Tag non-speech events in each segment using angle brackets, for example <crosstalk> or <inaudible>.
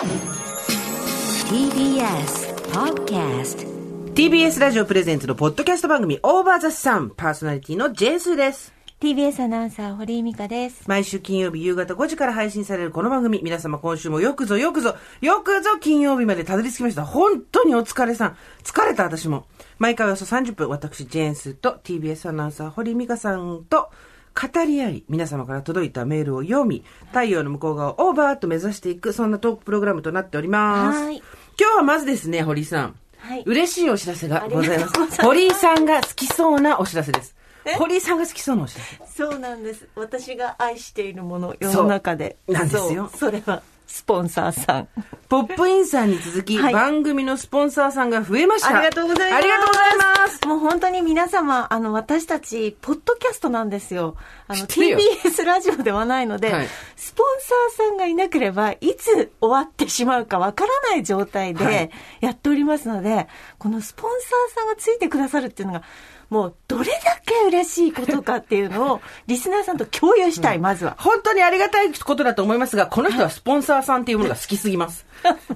TBS Podcast TBS ラジオプレゼンツのポッドキャスト番組オーバーザサンパーソナリティのジェンスーです。TBS アナウンサー、堀井美香です。毎週金曜日夕方5時から配信されるこの番組、皆様今週もよくぞよくぞ、よくぞ金曜日までたどり着きました。本当にお疲れさん。疲れた私も。毎回およそ30分、私、ジェーンスと TBS アナウンサー、堀井美香さんと語り合い、皆様から届いたメールを読み、太陽の向こう側をオーバーと目指していく、そんなトークプログラムとなっております。はい今日はまずですね、堀井さん。はい嬉しいお知らせがございますま。す堀井さんが好きそうなお知らせです。堀井さんが好きそうなお知らせ。そうなんです。私が愛しているもの、世の中で。なんですよそれは、スポンサーさん。ポップインさんに続き、はい番組のスポンサーさんが増えました。ありがとうございます。ありがとうございます。もう本当に皆様、あの、私たち、ポッドキャストなんですよ。あの、TBS ラジオではないので、はいスポンサーさんがいなければ、いつ終わってしまうかわからない状態はいでやっておりますので、このスポンサーさんがついてくださるっていうのが、もう、どれだけ嬉しいことかっていうのを、リスナーさんと共有したい、まずは。本当にありがたいことだと思いますが、この人はスポンサーさんっていうものが好きすぎます。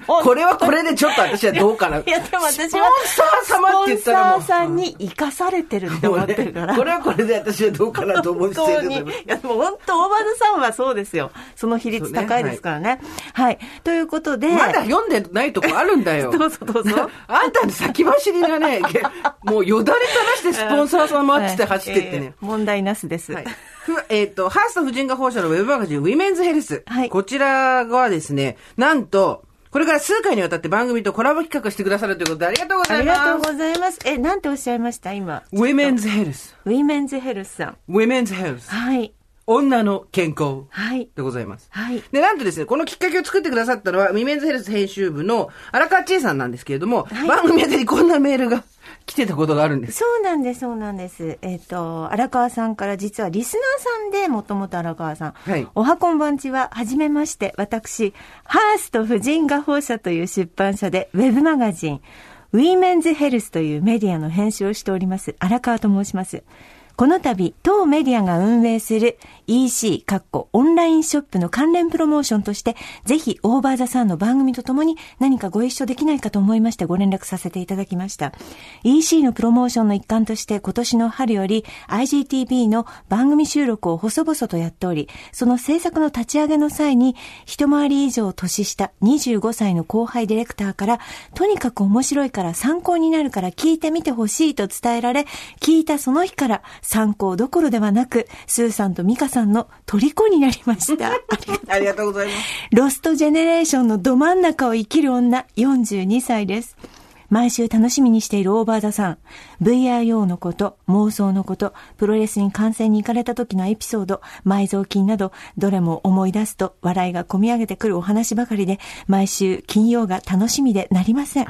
これはこれでちょっと私はどうかな。いや、でも私は、スポンサー様って言ったらもう。スポンサーさんに生かされてるって思ってるから。<laughs> これはこれで私はどうかなと思う本当に。いや、でも本当、大和田さんはそうですよ。その比率高いですからね。はい。ということで。まだ読んでないとこあるんだよ。<laughs> どうぞどうぞ <laughs> あんたの先走りがね、けもうよだれ垂らしてスポンサーさん待って走ってってね。えー問題なしです。はい。ふえっ、と、ハースト婦人科放射のウェブマガジン、ウィメンズヘルス。はいこちらはですね、なんと、これから数回にわたって番組とコラボ企画してくださるということでありがとうござあいます。りがとうございます。え、なんておっしゃいました？今。Women's Health。Women's Health さん。 Women's Health。はい。女の健康。はい。でございます。はい。で、なんとですね、このきっかけを作ってくださったのは、 Women's Health 編集部の荒川千恵さんなんですけれども、はい番組宛てにこんなメールが来てたことがあるんです。そうなんです、そうなんです。えっ、と、荒川さんから実はリスナーさんで、もともと荒川さん。はいおはこんばんちは、はじめまして、私、ハースト婦人画報社という出版社で、ウェブマガジン、ウィーメンズヘルスというメディアの編集をしております、荒川と申します。この度、当メディアが運営する EC、かっこオンラインショップの関連プロモーションとして、ぜひオーバーザさんの番組とともに何かご一緒できないかと思いましてご連絡させていただきました。EC のプロモーションの一環として今年の春より IGTV の番組収録を細々とやっており、その制作の立ち上げの際に一回り以上年下25歳の後輩ディレクターから、とにかく面白いから参考になるから聞いてみてほしいと伝えられ、聞いたその日から参考どころではなく、スーさんとミカさんの虜になりました。<laughs> ありがとうございます。ロストジェネレーションのど真ん中を生きる女、42歳です。毎週楽しみにしているオーバーザさん。VRO のこと、妄想のこと、プロレスに観戦に行かれた時のエピソード、埋蔵金など、どれも思い出すと笑いが込み上げてくるお話ばかりで、毎週金曜が楽しみでなりません。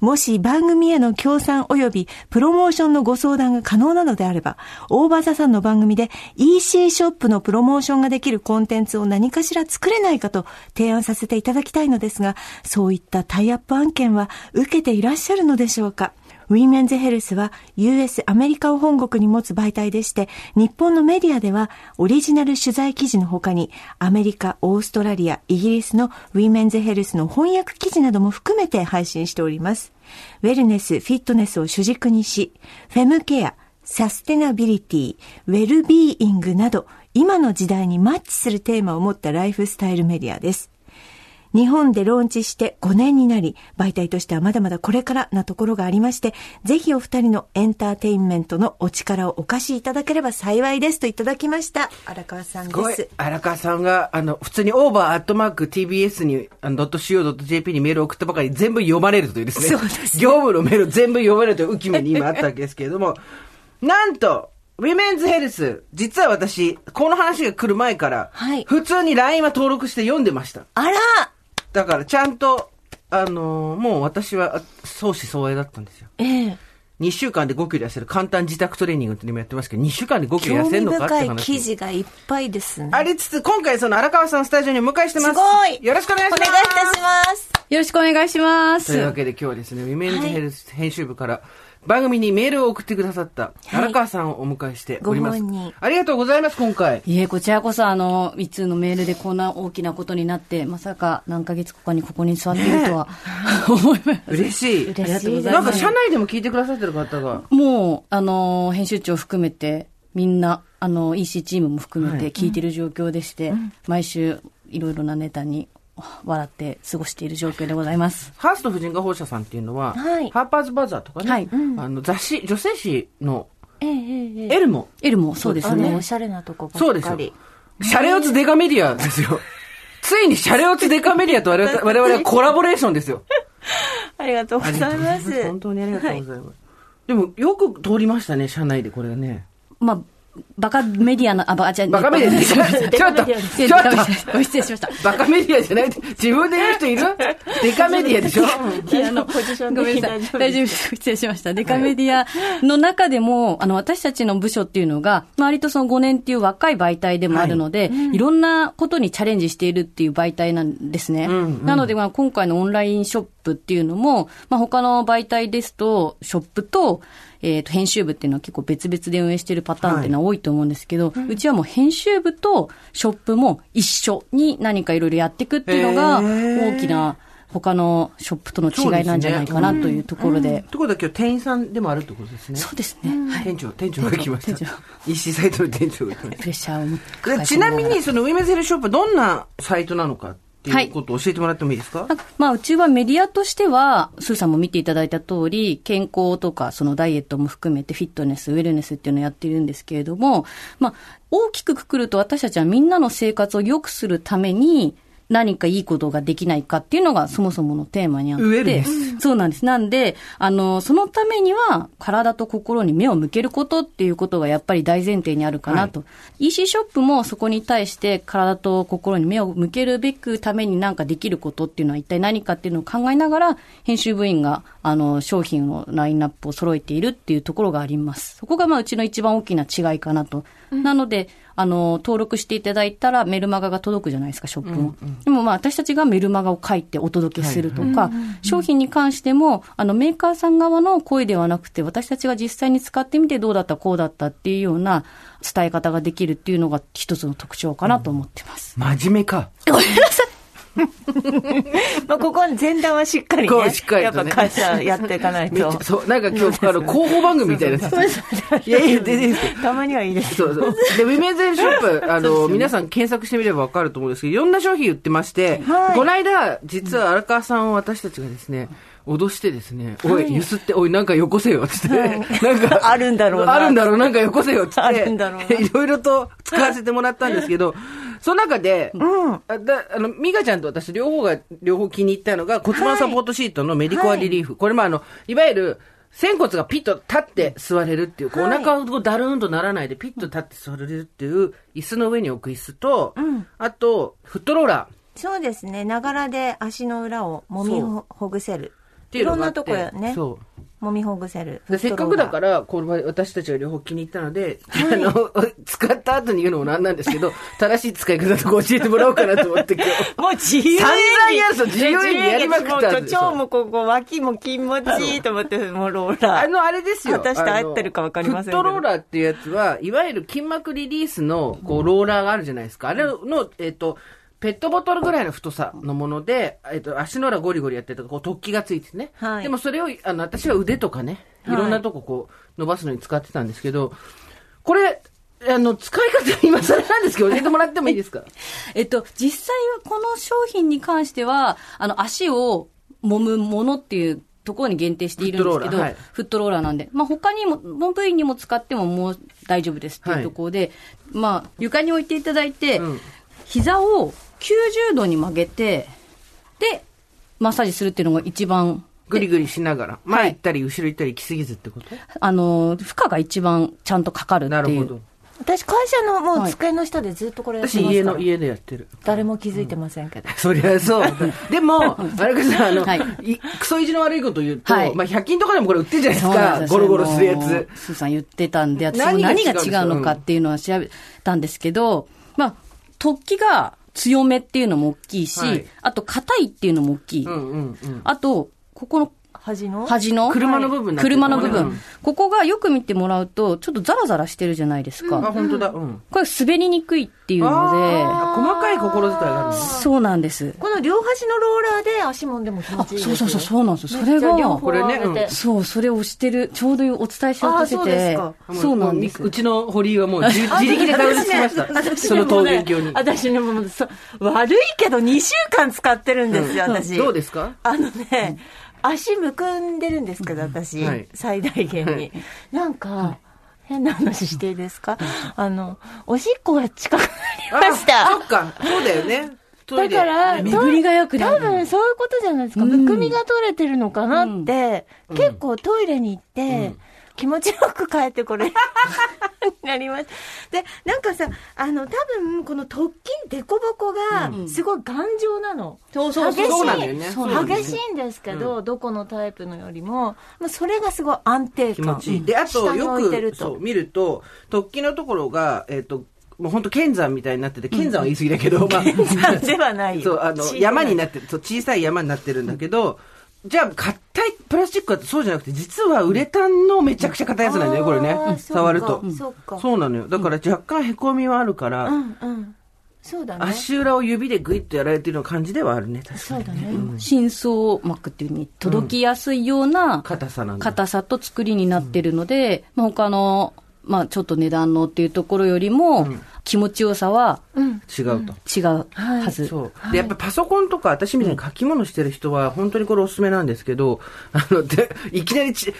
もし番組への協賛及びプロモーションのご相談が可能なのであれば、大場座さんの番組で EC ショップのプロモーションができるコンテンツを何かしら作れないかと提案させていただきたいのですが、そういったタイアップ案件は受けていらっしゃるのでしょうか？ウィメンズヘルスは US アメリカを本国に持つ媒体でして、日本のメディアではオリジナル取材記事の他に、アメリカ、オーストラリア、イギリスの Women's Health の翻訳記事なども含めて配信しております。ウェルネス、フィットネスを主軸にし、フェムケア、サステナビリティ、ウェルビーイングなど、今の時代にマッチするテーマを持ったライフスタイルメディアです。日本でローンチして5年になり、媒体としてはまだまだこれからなところがありまして、ぜひお二人のエンターテインメントのお力をお貸しいただければ幸いですといただきました。荒川さんです。。荒川さんが、あの、普通にオーバーアットマーク TBS に、あの、.co.jp にメールを送ったばかりに全部読まれるというですね。<laughs> そうです業務のメールを全部読まれるという憂き目に今あったわけですけれども、<laughs> なんと、ウィメンズヘルス、実は私、この話が来る前から、はい普通に LINE は登録して読んでました。あらだから、ちゃんと、あのーもう私は、あ相思相愛だったんですよ。ええ。2週間で5キロ痩せる簡単自宅トレーニングってもやってますけど、2週間で5キロ痩せるのかって深い話。記事がいっぱいですね。ありつつ、今回その荒川さんスタジオにお迎えしてます。すごいよろしくお願いします。お願いいたします。よろしくお願いします。というわけで今日はですね、ウィメンズヘルス編集部から番組にメールを送ってくださったはい荒川さんをお迎えしております。ご本人ありがとうございます、今回。いえ、こちらこそ、あの、一通のメールでこんな大きなことになって、まさか何ヶ月後かにここに座っているとは、<laughs> 思いま嬉しい。嬉しいありがとうございなんか社内でも聞いてくださってる方が。もう、あの、編集長含めて、みんな、あの、EC チームも含めて聞いてる状況でして、毎週、いろいろなネタに笑って過ごしている状況でございます。ハースト婦人科放射さんっていうのは、はいハーパーズバザーとかね、はいあの雑誌、女性誌のええええええエルモ。エルもそうですあの、ねお。しゃれなとこばっかり。そうですよ。シャレオツデカメディアですよ。<laughs> ついにシャレオツデカメディアと我々 <laughs> 我々はコラボレーションですよ。ありがとうございます。本当にありがとうございます。でも、よく通りましたね、社内でこれがね。まあ、バカメディアな、あ、バカ、じゃあバカメディア。ちょっと、デカメディア。いやちょっと、ご失礼しました。バカメディアじゃない。って、自分で言う人いる？デカメディアでしょ？いや、あの、ポジションごめんなさい。大丈夫です。失礼しました。デカメディアの中でも、あの、私たちの部署っていうのが、まあ割とその5年っていう若い媒体でもあるので、いろんなことにチャレンジしているっていう媒体なんですね。なので、まあ今回のオンラインショップっていうのも、まあ他の媒体ですと、ショップと、えっ、と、編集部っていうのは結構別々で運営しているパターンっていうのは多いと思うんですけど、うちはもう編集部とショップも一緒に何かいろいろやっていくっていうのが、大きな他のショップとの違いなんじゃないかなというところで。ってことは今日店員さんでもあるってことですね。そうですね。はい。店長、店長が来ました。EC サイトの店長が来ましプレッシャーをちなみに、そのウィメンズヘルショップどんなサイトなのかっていうことを教えてもらってもいいですか、あまあ、うちはメディアとしては、スーさんも見ていただいた通り、健康とか、そのダイエットも含めて、フィットネス、ウェルネスっていうのをやっているんですけれども、まあ、大きくくくると私たちはみんなの生活を良くするために、何かいいことができないかっていうのがそもそものテーマにあってそうなんです。なんで、あの、そのためには、体と心に目を向けることっていうことがやっぱり大前提にあるかなと。EC ショップもそこに対して体と心に目を向けるべくためになんかできることっていうのは一体何かっていうのを考えながら、編集部員が、あの、商品のラインナップを揃えているっていうところがあります。そこがまあうちの一番大きな違いかなと。なので、あの、登録していただいたらメルマガが届くじゃないですか、ショップも。でもまあ私たちがメルマガを書いてお届けするとか、商品に関しても、あのメーカーさん側の声ではなくて、私たちが実際に使ってみてどうだった、こうだったっていうような伝え方ができるっていうのが一つの特徴かなと思ってます。真面目か。<laughs> まあ、ここは前段はしっかりね。しっかりとねやっぱ会社やっていかないと。そう、なんか今日、あの、広報番組みたいな。いやいや、全然たまにはいいです。そうそう。で、ウィメンズヘルショップ、あの、皆さん検索してみればわかると思うんですけど、いろんな商品売ってまして、はいこの間、実は荒川さんを私たちがですね、脅してですね、おい、ゆすって、おい、なんかよこせよ、つって、なんか、<laughs> あるんだろうな。あるんだろう、なんかよこせよ、つって、あるんだろうな。いろいろと使わせてもらったんですけど、その中で、うん。あだあの、ミカちゃんと私両方が、両方気に入ったのが骨盤サポートシートのメディコアリリーフ。これもあの、いわゆる、仙骨がピッと立って座れるっていう、こうおはい腹をだるーんとならないでピッと立って座れるっていう椅子の上に置く椅子と、ん。あと、フットローラー。そうですね。ながらで足の裏を揉みほほぐせる。っていうのがあっていろんなとこやね。そう。揉みほぐせる。でせっかくだから、これは私たちが両方気に入ったので、あの、<laughs> 使った後に言うのもなんなんですけど、正しい使い方とか教えてもらおうかなと思って今日。<laughs> もう自由散々やると自由にやりまくったんですよ腸もここ、脇も気持ちいいと思って、<laughs> もうローラー。あの、あれですよ。果たして合ってるか分かりませんフットローラーっていうやつは、いわゆる筋膜リリースの、こう、ローラーがあるじゃないですか。あれの、えっ、と、ペットボトルぐらいの太さのもので、えっ、と、足の裏ゴリゴリやってると、こう、突起がついててね。はい。でもそれを、あの、私は腕とかね、い。ろんなとここう、伸ばすのに使ってたんですけど、これ、あの、使い方、今更なんですけど、教えてもらってもいいですか？<laughs> えっと、実際はこの商品に関しては、あの、足を揉むものっていうところに限定しているんですけど、フットローラーはい。フットローラーなんで、まあ他にも、の部位にも使ってももう大丈夫ですっていうところで、まあ床に置いていただいて、うん。膝を90度に曲げて、で、マッサージするっていうのが一番、ぐりぐりしながら。前行ったり、後ろ行ったり、行き過ぎずってこと？あの、負荷が一番ちゃんとかかるっていう。なるほど。私、会社のもう机の下でずっとこれやって私、ますから。家の、家でやってる。誰も気づいてませんけど。そりゃそう。<laughs> でも、荒川さん、あの、はいいクソ意地の悪いこと言うと、はいまあ、100均とかでもこれ売ってるじゃないですか。ゴロゴロするやつ。スーさん言ってたんで、私も何が違うのかっていうのは調べたんですけど、まあ、突起が強めっていうのも大きいし、はいあと硬いっていうのも大きい。うんうんうん。あと、ここの端の？端の？車の部分になってる車の部分、うんここがよく見てもらうと、ちょっとザラザラしてるじゃないですか。あ、本当だ。うん。これ滑りにくいっていうのあ細かい心遣いがあるで、ね。そうなんです。この両端のローラーで足もんでも気持ちいいそうそうそう、そうなんですよ。それが、これねそう、それをしてる、ちょうどお伝えしようとしててか、そうなんですもうう。ちの堀井はもう自自力でたどり着きました。その桃源郷に。私ね、もうそ悪いけど2週間使ってるんですよ、私。どうですか？あのね、足むくんでるんですけど、私、はい。最大限に。なんか、変な話していいですか？あの、おしっこが近くなりました。あそっか。そうだよね。だから、巡りが良くなる多分そういうことじゃないですか。むくみが取れてるのかなって、結構トイレに行って、気持ちよく帰ってこれ、<laughs> なります。で、なんかさ、あの、多分、この突起デコボコが、すごい頑丈なの。そう激しいそうなんだよね激しいんですけど、どこのタイプのよりも、まあ、それがすごい安定感。気持ちいい。で、あと、よく、そう、と。見ると、突起のところが、えっと、もう本当剣山みたいになってて、剣山は言い過ぎだけど、まあ、ではないよ。<laughs> そう、あの、山になってる、そう、小さい山になってるんだけど、じゃあ、硬いプラスチックはそうじゃなくて、実はウレタンのめちゃくちゃ硬いやつなんだよ、これね。触ると。そうなのよ。だから若干凹みはあるから、うんうん。そうだね。足裏を指でグイッとやられてるような感じではあるね、確かに。そうだね。深層膜っていう風に届きやすいような硬さなんだ。硬さと作りになってるので、まあ、他の、まあ、ちょっと値段のっていうところよりも、気持ちよさはうん。違うと。違う。はず。そう。で、やっぱパソコンとか私みたいに書き物してる人は本当にこれおすすめなんですけど、あの、で、いきなりち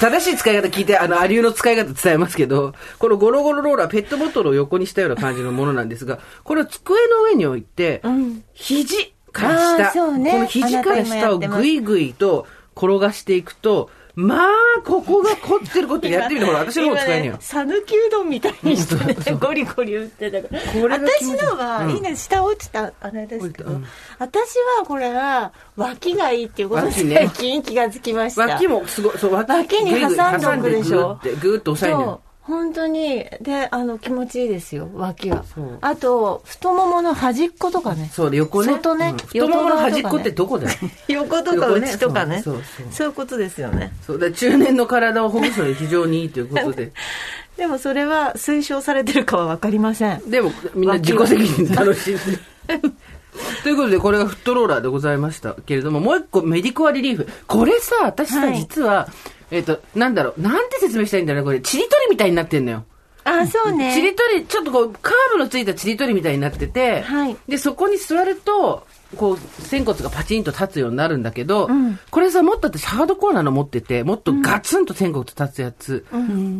正しい使い方聞いて、あの、アリューの使い方伝えますけど、このゴロゴロローラー、ペットボトルを横にしたような感じのものなんですが、これを机の上に置いて、ん。肘から下、ね。この肘から下をぐいぐいと転がしていくと、まあ、ここが凝ってることやってみて、ほら、私の方使えんのよ。さぬきうどんみたいにしてね、ゴリゴリ打ってたから。私のは、うんいいね、下落ちた、あれですけど、うん私はこれは、脇がいいっていうことで脇ね最近気がつきました。脇もすごい、そう、脇脇に挟んどくでしょぐーっと押さえる。本当に、で、あの、気持ちいいですよ、脇は。あと、太ももの端っことかね。そうで、横ね。外ねうん太ももの端っこってどこだよ。<laughs> 横とか内とかね。そうそういうことですよね。そうだ中年の体をほぐすのに非常にいいということで。<laughs> でもそれは推奨されてるかはわかりません。でも、みんな自己責任で楽しんで。<laughs> ということで、これがフットローラーでございましたけれども、もう一個メディコアリリーフ。これさ、私さ、はい実は、えっ、と、なんだろう、なんて説明したらいいんだろうね、これ。ちりとりみたいになってんのよ。あ、そうね。ちりとり、ちょっとこう、カーブのついたちりとりみたいになってて、はいで、そこに座ると、こう、仙骨がパチンと立つようになるんだけど、んこれさ、もっと私ハードコアなの持ってて、もっとガツンと仙骨立つやつ。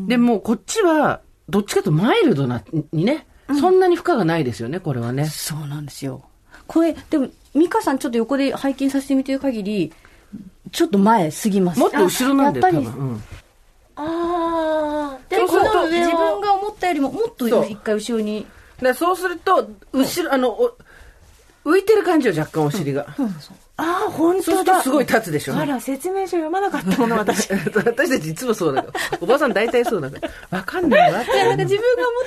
で、もうこっちは、どっちかとマイルドな、にね、そんなに負荷がないですよね、これはね。そうなんですよ。これ、でも、美香さんちょっと横で拝見させてみてる限り、ちょっと前すぎます。もっと後ろなんだよ、あやっぱり多分。うんああ。で、そうそうこの上を自分が思ったよりももっと一回後ろに。そうすると、後ろ、あの、お浮いてる感じよ、若干お尻が。ああ、本当だ。そうするとすごい立つでしょ。あら、説明書読まなかったもの、私。<laughs> 私たちいつもそうだから。おばさん大体そうだから。わかんないわ。なんか自分が思っ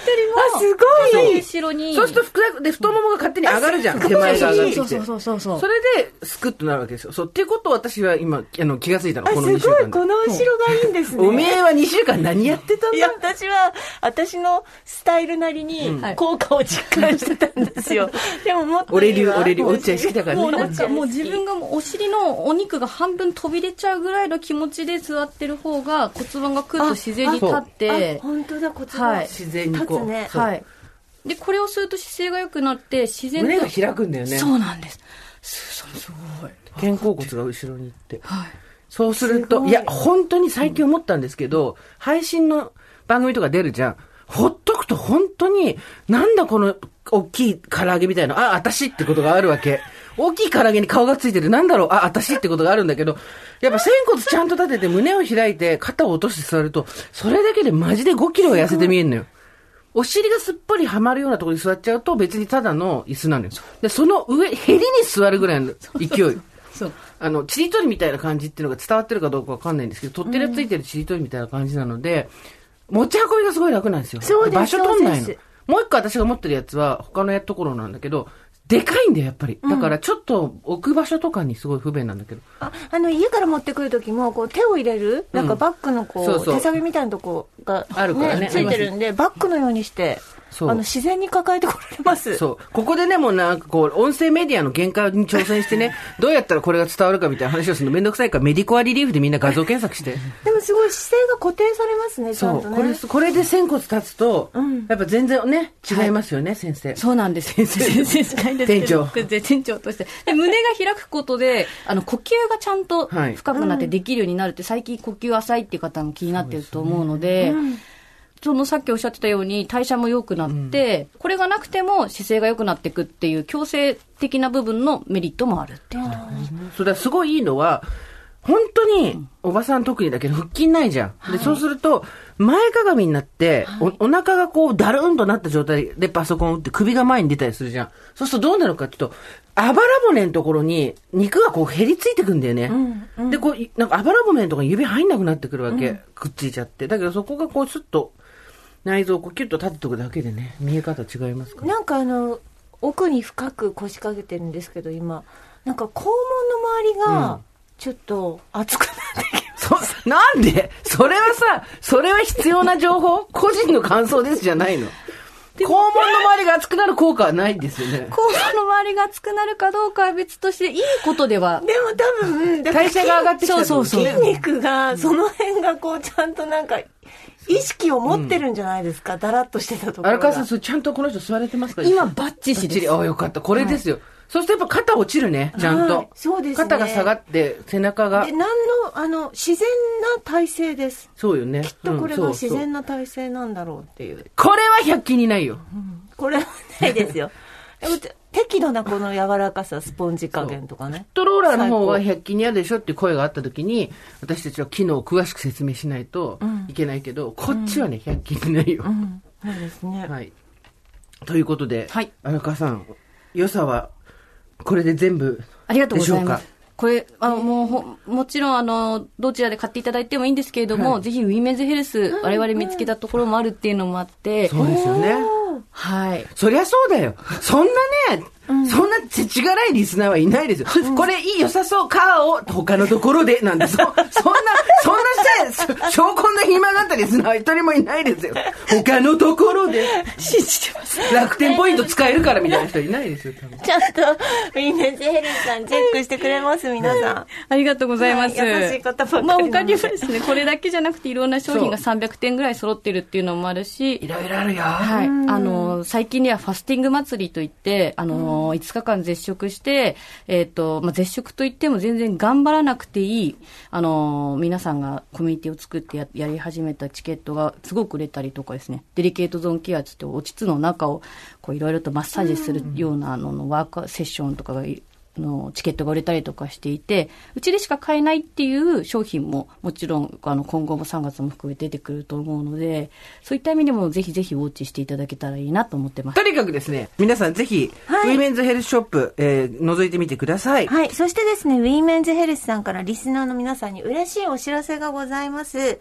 たよりも、あ、すごい。後ろに。そうするとふで、太ももが勝手に上がるじゃん。手前が上がってきて。そうそうそうそうそうそれで、スクッとなるわけですよ。そう。っていうことを私は今、あの、気がついたの。あ、この2週すごい。この後ろがいいんですね。おめえは2週間何やってたんいや、だ私は、私のスタイルなりにはい効果を実感してたんですよ。<laughs> でももっと俺流、俺流、落合好きだからね。もうなんかもう自分がもうお尻のお肉が半分飛び出ちゃうぐらいの気持ちで座ってる方が骨盤がクッと自然に立ってあ、本当だ、こちら。はい自然に。立つねはい。で、これをすると姿勢が良くなって自然と。胸が開くんだよね。そうなんです。すごい。肩甲骨が後ろに行って。はい。そうすると、いや、本当に最近思ったんですけど、配信の番組とか出るじゃん。ほっとくと本当に、なんだこの大きい唐揚げみたいな、あ、私ってことがあるわけ。大きい唐揚げに顔がついてる、なんだろう、あ、私ってことがあるんだけど、やっぱ仙骨ちゃんと立てて胸を開いて肩を落として座ると、それだけでマジで5キロが痩せて見えるのよ。お尻がすっぽりはまるようなところに座っちゃうと別にただの椅子なのよ。で、その上、ヘリに座るぐらいの勢い。そう。あの、ちりとりみたいな感じっていうのが伝わってるかどうかわかんないんですけど、取っ手がついてるちりとりみたいな感じなので、持ち運びがすごい楽なんですよ。そうです場所取んないの。もう一個私が持ってるやつは他のやところなんだけど、でかいんだよ、やっぱり。だからちょっと置く場所とかにすごい不便なんだけど。ああの、家から持ってくるときも、こう、手を入れる、なんかバッグのこう、そうそう手提げみたいなとこが、あるからねついてるんで、バッグのようにして、あの、自然に抱えてこられます。<laughs> そう。ここでね、もうなんかこう、音声メディアの限界に挑戦してね、<laughs> どうやったらこれが伝わるかみたいな話をするのめんどくさいから、メディコアリリーフでみんな画像検索して。<laughs> でもすごい姿勢が固定されますね、ちゃそう。んとね。これ、これで仙骨立つと、んやっぱ全然ね、違いますよね、先生。そうなんです。先生、先生店長店長として。で、胸が開くことで、あの、呼吸がちゃんとはい深くなってできるようになるって、最近呼吸浅いっていう方も気になってると思うので、そのさっきおっしゃってたように代謝も良くなって、これがなくても姿勢が良くなっていくっていう強制的な部分のメリットもあるっていう。それはすごいいいのは、本当に、おばさん特にだけど、腹筋ないじゃん。で、そうすると、前かがみになって、お、お腹がこう、だるんとなった状態でパソコンを打って首が前に出たりするじゃん。そうするとどうなるかっていうと、あばら骨のところに肉がこう減りついてくんだよね。で、こう、いなんかあばら骨のところに指入んなくなってくるわけ。くっついちゃって。だけどそこがこう、スッと、内臓をこうキュッと立てとくだけでね、見え方違いますから。なんかあの、奥に深く腰掛けてるんですけど、今。なんか肛門の周りが、ちょっと熱くなってきそ、<laughs> なんで？それはさ、それは必要な情報？<laughs> 個人の感想ですじゃないの。肛門の周りが熱くなる効果はないんですよね。<laughs> 肛門の周りが熱くなるかどうかは別として、いいことでは。でも多分、代謝が上がってきたそうそうそう筋肉が、その辺がこう、ちゃんとなんか、意識を持ってるんじゃないですか、だらっとしてたところが。荒川さん、ちゃんとこの人座れてますか？今、バッチシです。ああ、よかった。これですよ。そうするとやっぱ肩落ちるね、ちゃんと。はいそうですね肩が下がって、背中がで、。何の、あの、自然な体勢です。そうよね。きっとこれが自うんそうそう然な体勢なんだろうっていう。これは100均にないよ。これはないですよ。<laughs> 適度なこの柔らかさ、スポンジ加減とかね。トローラーの方は最高100均にあるでしょっていう声があった時に、私たちは機能を詳しく説明しないといけないけど、こっちはね、100均にないよ。うん。そうですね。はい。ということで、はい荒川さん、良さは、これで全部ありがとうございます。これ、あの、もうほ、もちろん、あの、どちらで買っていただいてもいいんですけれども、はいぜひ、ウィメンズヘルス、我々見つけたところもあるっていうのもあって、そうですよね。はい。そりゃそうだよ。そんなね、そんなちちがらいリスナーはいないですよ。これいい良さそうかを他のところでなんで、そ、<laughs> そんな、そんなさ、証拠な暇があったリスナーは一人もいないですよ。他のところで。信じてます。楽天ポイント使えるからみたいな人いないですよ、多分。ちゃんと、ウィメンズヘルスさんチェックしてくれます、皆さん。ありがとうございます。はい優しい方ばっかりまあ、他にもですね、これだけじゃなくて、いろんな商品が300点ぐらい揃ってるっていうのもあるし、いろいろあるよ。はい。あの、最近ではファスティング祭りといって、あの、5日間絶食して、えっ、と、まあ、絶食といっても全然頑張らなくていい、あの、皆さんがコミュニティを作ってややり始めたチケットがすごく売れたりとかですね、デリケートゾーンケアつって、お膣の中を、いろいろとマッサージするような、あの、ワークセッションとかがいのチケットが売れたりとかしていて、うちでしか買えないっていう商品ももちろんあの今後も3月も含めて出てくると思うので、そういった意味でもぜひぜひウォッチしていただけたらいいなと思ってます。とにかくですね、皆さんぜひ、はいウィメンズヘルスショップ、えー、覗いてみてください。はい。そしてですね、ウィーメンズヘルスさんからリスナーの皆さんに嬉しいお知らせがございます。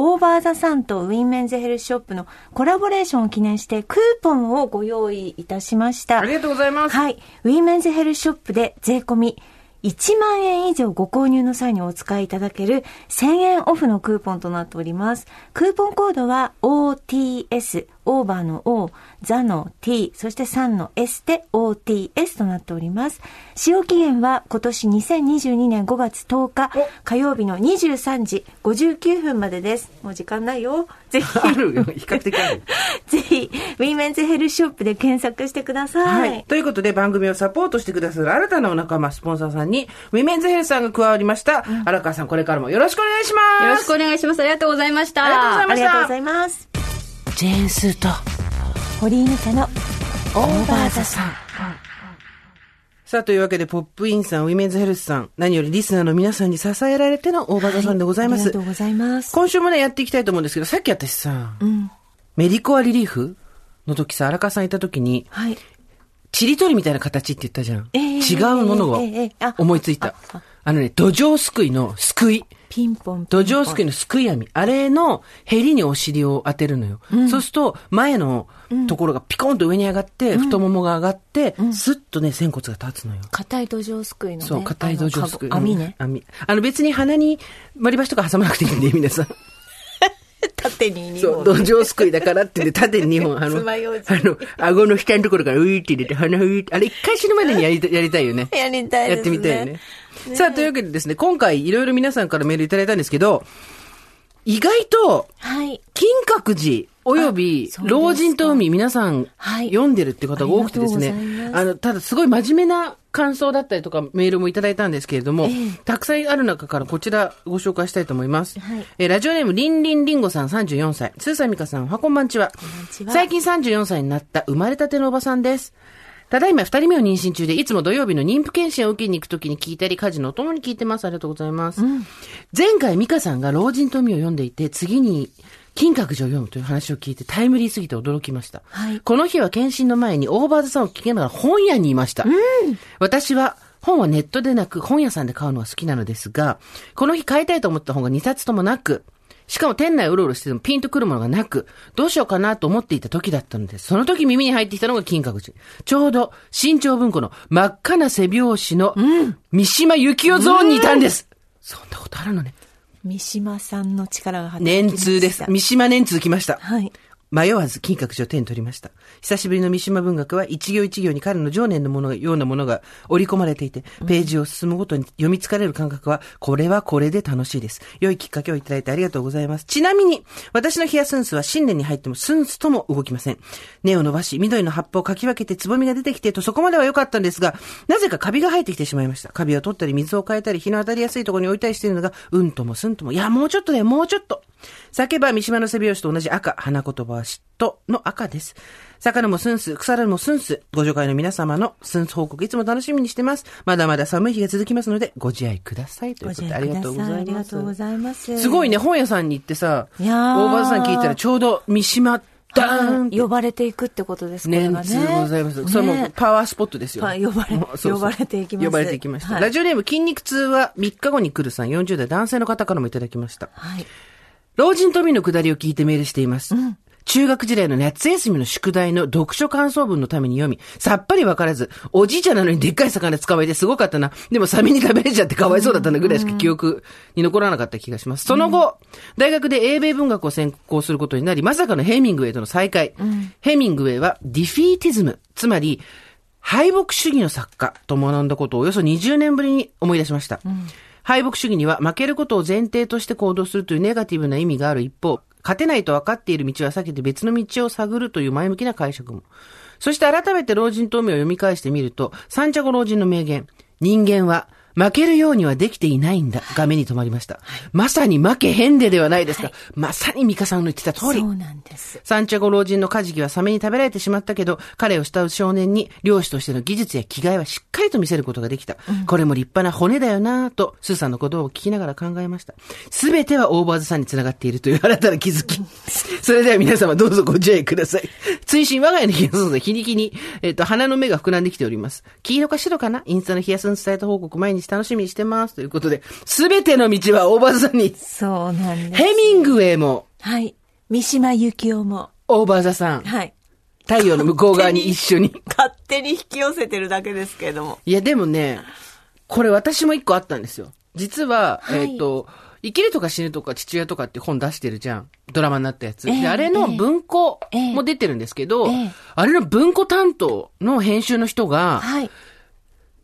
OVER THE SUN とウィーメンズヘルスショップのコラボレーションを記念してクーポンをご用意いたしました。ありがとうございます。はい。ウィーメンズヘルスショップで税込み1万円以上ご購入の際にお使いいただける1000円オフのクーポンとなっております。クーポンコードは OTS、オーバーの O、ザの T、そして3の S で OTS となっております。使用期限は今年2022年5月10日火曜日の23時59分までです。もう時間ないよ。ぜひ。ある？よ、比較的ある？<laughs> ぜひ、ウィーメンズヘルスショップで検索してくださ。はいい。ということで番組をサポートしてくださる新たなお仲間、スポンサーさんに、ウィメンズヘルスさんが加わりました。荒川さん、これからもよろしくお願いします。よろしくお願いします。ありがとうございました。ありがとうございまありがとうございます。ジェーンスーと、堀井美香のオーバーザさん。さあ、というわけで、ポップインさん、ウィメンズヘルスさん、何よりリスナーの皆さんに支えられての大場座さんでございます。ありがとうございます。今週もね、やっていきたいと思うんですけど、さっき私さ、うん。メディコアリリーフの時さ、荒川さんいた時に、はい。ちりとりみたいな形って言ったじゃん。ええ違うものを思いついた。ああのね、土壌すくいのすくい。ピンポン。土壌すくいのすくい網。あれのヘリにお尻を当てるのよ。そうすると、前のところがピコンと上に上がって、太ももが上がって、スッとね、仙骨が立つのよ。硬い土壌すくいのね。そう、硬い土壌すくい。網ね。うん網。あの別に鼻に割り箸とか挟まなくていいんで、皆さん。<laughs> 縦にそう、土壌すくいだからって言って、縦に2本、<laughs> あの、あの、顎の下のところからウィーって入れて、鼻ウィーって、あれ一回死ぬまでにやりたやりたいよね。<laughs> やりたいですねやってみたいよね。さあ、というわけでですね、今回いろいろ皆さんからメールいただいたんですけど、意外と、はい。金閣寺、および老人と海、皆さん、はい読んでるって方が多くてですね、あの、ただすごい真面目な感想だったりとかメールもいただいたんですけれども、ええたくさんある中からこちらご紹介したいと思います。はいえーラジオネーム、りんりんりんごさん34歳。スーサミカさん、おはこんばんちは。んちは最近34歳になった生まれたてのおばさんです。ただいま二人目を妊娠中で、いつも土曜日の妊婦検診を受けに行くときに聞いたり、家事のお供に聞いてます。ありがとうございます。前回、美香さんが老人と海を読んでいて、次に、金閣寺を読むという話を聞いてタイムリーすぎて驚きました。はいこの日は検診の前にオーバーズさんを聞けながら本屋にいました。私は本はネットでなく本屋さんで買うのが好きなのですが、この日買いたいと思った本が2冊ともなく、しかも店内をうろうろしててもピンとくるものがなく、どうしようかなと思っていた時だったのです。その時耳に入ってきたのが金閣寺。ちょうど新潮文庫の真っ赤な背表紙の三島由紀夫ゾーンにいたんです。そんなことあるのね。三島さんの力が働き年ました通です。三島年通来ました。はい。迷わず金閣寺を手に取りました。久しぶりの三島文学は一行一行に彼の情念のものようなものが織り込まれていて、ページを進むごとに読み疲れる感覚は、これはこれで楽しいです。良いきっかけをいただいてありがとうございます。ちなみに、私のヒヤスンスは新年に入ってもスンスとも動きません。根を伸ばし、緑の葉っぱをかき分けてつぼみが出てきてとそこまでは良かったんですが、なぜかカビが生えてきてしまいました。カビを取ったり水を変えたり、日の当たりやすいところに置いたりしているのが、うんともすんとも、いや、もうちょっとだよ、もうちょっと。叫ば三島の背拍子と同じ赤、花言葉は嫉妬の赤です。魚もスンス、腐るもスンス。ご助会の皆様のスンス報告いつも楽しみにしてます。まだまだ寒い日が続きますので、ご自愛ください。ということで、ありがとうございます。ありがとうございます。すごいね、本屋さんに行ってさ、大場さん聞いたらちょうど三島、ダーン呼ばれていくってことですこれ年がね。通ございます。それもねパワースポットですよ。はい呼ばれ <laughs> 呼ばれていきます呼ばれていきました。はいラジオネーム筋肉痛は3日後に来るさん、40代男性の方からもいただきました。はい。老人とみのくだりを聞いてメールしています。中学時代の夏休みの宿題の読書感想文のために読み、さっぱりわからず、おじいちゃんなのにでっかい魚捕まえてすごかったな。でもサメに食べれちゃってかわいそうだったなぐらいしか記憶に残らなかった気がします。その後、大学で英米文学を専攻することになり、まさかのヘミングウェイとの再会。ヘミングウェイはディフィーティズム、つまり、敗北主義の作家と学んだことをおよそ20年ぶりに思い出しました。敗北主義には負けることを前提として行動するというネガティブな意味がある一方、勝てないと分かっている道は避けて別の道を探るという前向きな解釈も。そして改めて老人と海を読み返してみると、サンチャゴ老人の名言、人間は負けるようにはできていないんだが目に留まりました。まさに負けへんでではないですか。まさにミカさんの言ってた通りそ。うなんです。サンチャゴ老人のカジキはサメに食べられてしまったけど、彼を慕う少年に漁師としての技術や気概はしっかりと見せることができた。これも立派な骨だよなぁと、スーさんのことを聞きながら考えました。すべてはオーバーズさんに繋がっているという <laughs> 新たな気づき。それでは皆様どうぞご自愛ください。追伸我が家の冷やすんで日に日に、えっ、と、鼻の目が膨らんできております。黄色か白かな？インスタの冷やすん伝えた報告毎日楽しみにしてます。ということで、すべての道はオーバーズさんに。そうなんです。ヘミングウェイも、はい。三島由紀夫も。オーバーザさん。はい。太陽の向こう側に一緒に。勝手に引き寄せてるだけですけれども。いや、でもね、これ私も一個あったんですよ。実は、はいえっ、と、生きるとか死ぬとか父親とかって本出してるじゃん。ドラマになったやつ。ええで、あれの文庫ええも出てるんですけど、ええあれの文庫担当の編集の人が、はい。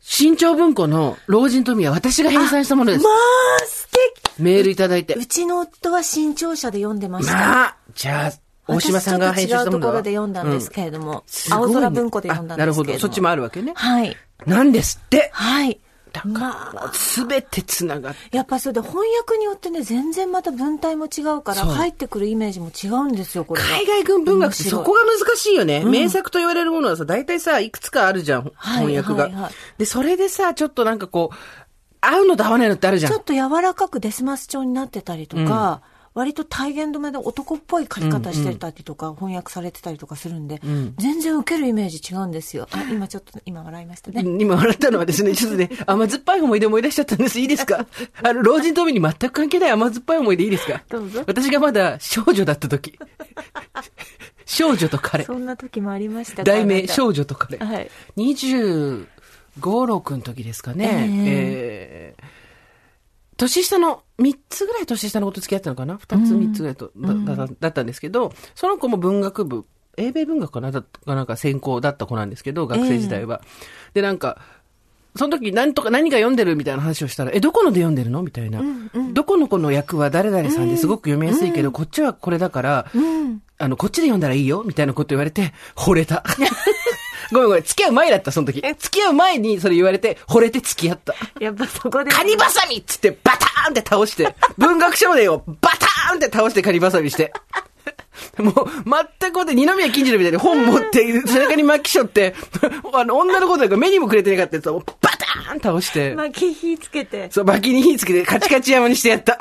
新潮文庫の老人富は私が編纂したものです。まあ、素敵メールいただいて。うちの夫は新潮社で読んでました。まあ、じゃあ、大島さんが編集したもの違うところわで読んだんですけれども、すごいね青空文庫で読んだんですけれども。あなるほど。そっちもあるわけね。はい。なんですって。はい。だから、まあ、すべて繋がって。やっぱそれで翻訳によってね、全然また文体も違うから、入ってくるイメージも違うんですよ、これが。海外軍文学ってそこが難しいよね。名作と言われるものはさ、大体さ、いくつかあるじゃん、はい翻訳が、はいはいで、それでさ、ちょっとなんかこう、合うのと合わないのってあるじゃんちょ。っと柔らかくデスマス調になってたりとか、割と体言止めで男っぽい書き方してたりとか、翻訳されてたりとかするんで、全然受けるイメージ違うんですよ。あ、今ちょっと、今笑いましたね。今笑ったのはですね、ちょっとね、<laughs> 甘酸っぱい思い出思い出しちゃったんです。いいですか？<laughs> あの、老人とに全く関係ない甘酸っぱい思い出いいですか？どうぞ私がまだ少女だった時。少女と彼。そんな時もありましたか？題名、少女と彼。はい。25、6の時ですかね。えー年下の、3つぐらい年下の子と付き合ってたのかな ?2 つ、3つぐらいと、だだだったんですけど、その子も文学部、英米文学かな？だかなんか専攻だった子なんですけど、学生時代は。で、なんか、その時何とか何が読んでるみたいな話をしたら、え、どこので読んでるの？みたいな。どこの子の役は誰々さんですごく読みやすいけど、こっちはこれだから、あの、こっちで読んだらいいよみたいなこと言われて、惚れた。<laughs> ごめんごめん、付き合う前だった、その時。付き合う前にそれ言われて、惚れて付き合った。やっぱそこで。カニバサミっつってバターンって倒して、文学少年をバターンって倒してカニバサミして。もう、全くこうやって二宮金次郎みたいに本持って、背中に巻きしょって、あの、女の子とか目にもくれてなかったやつをバターン倒して、巻き火つけて。そう、巻きに火つけてカチカチ山にしてやった。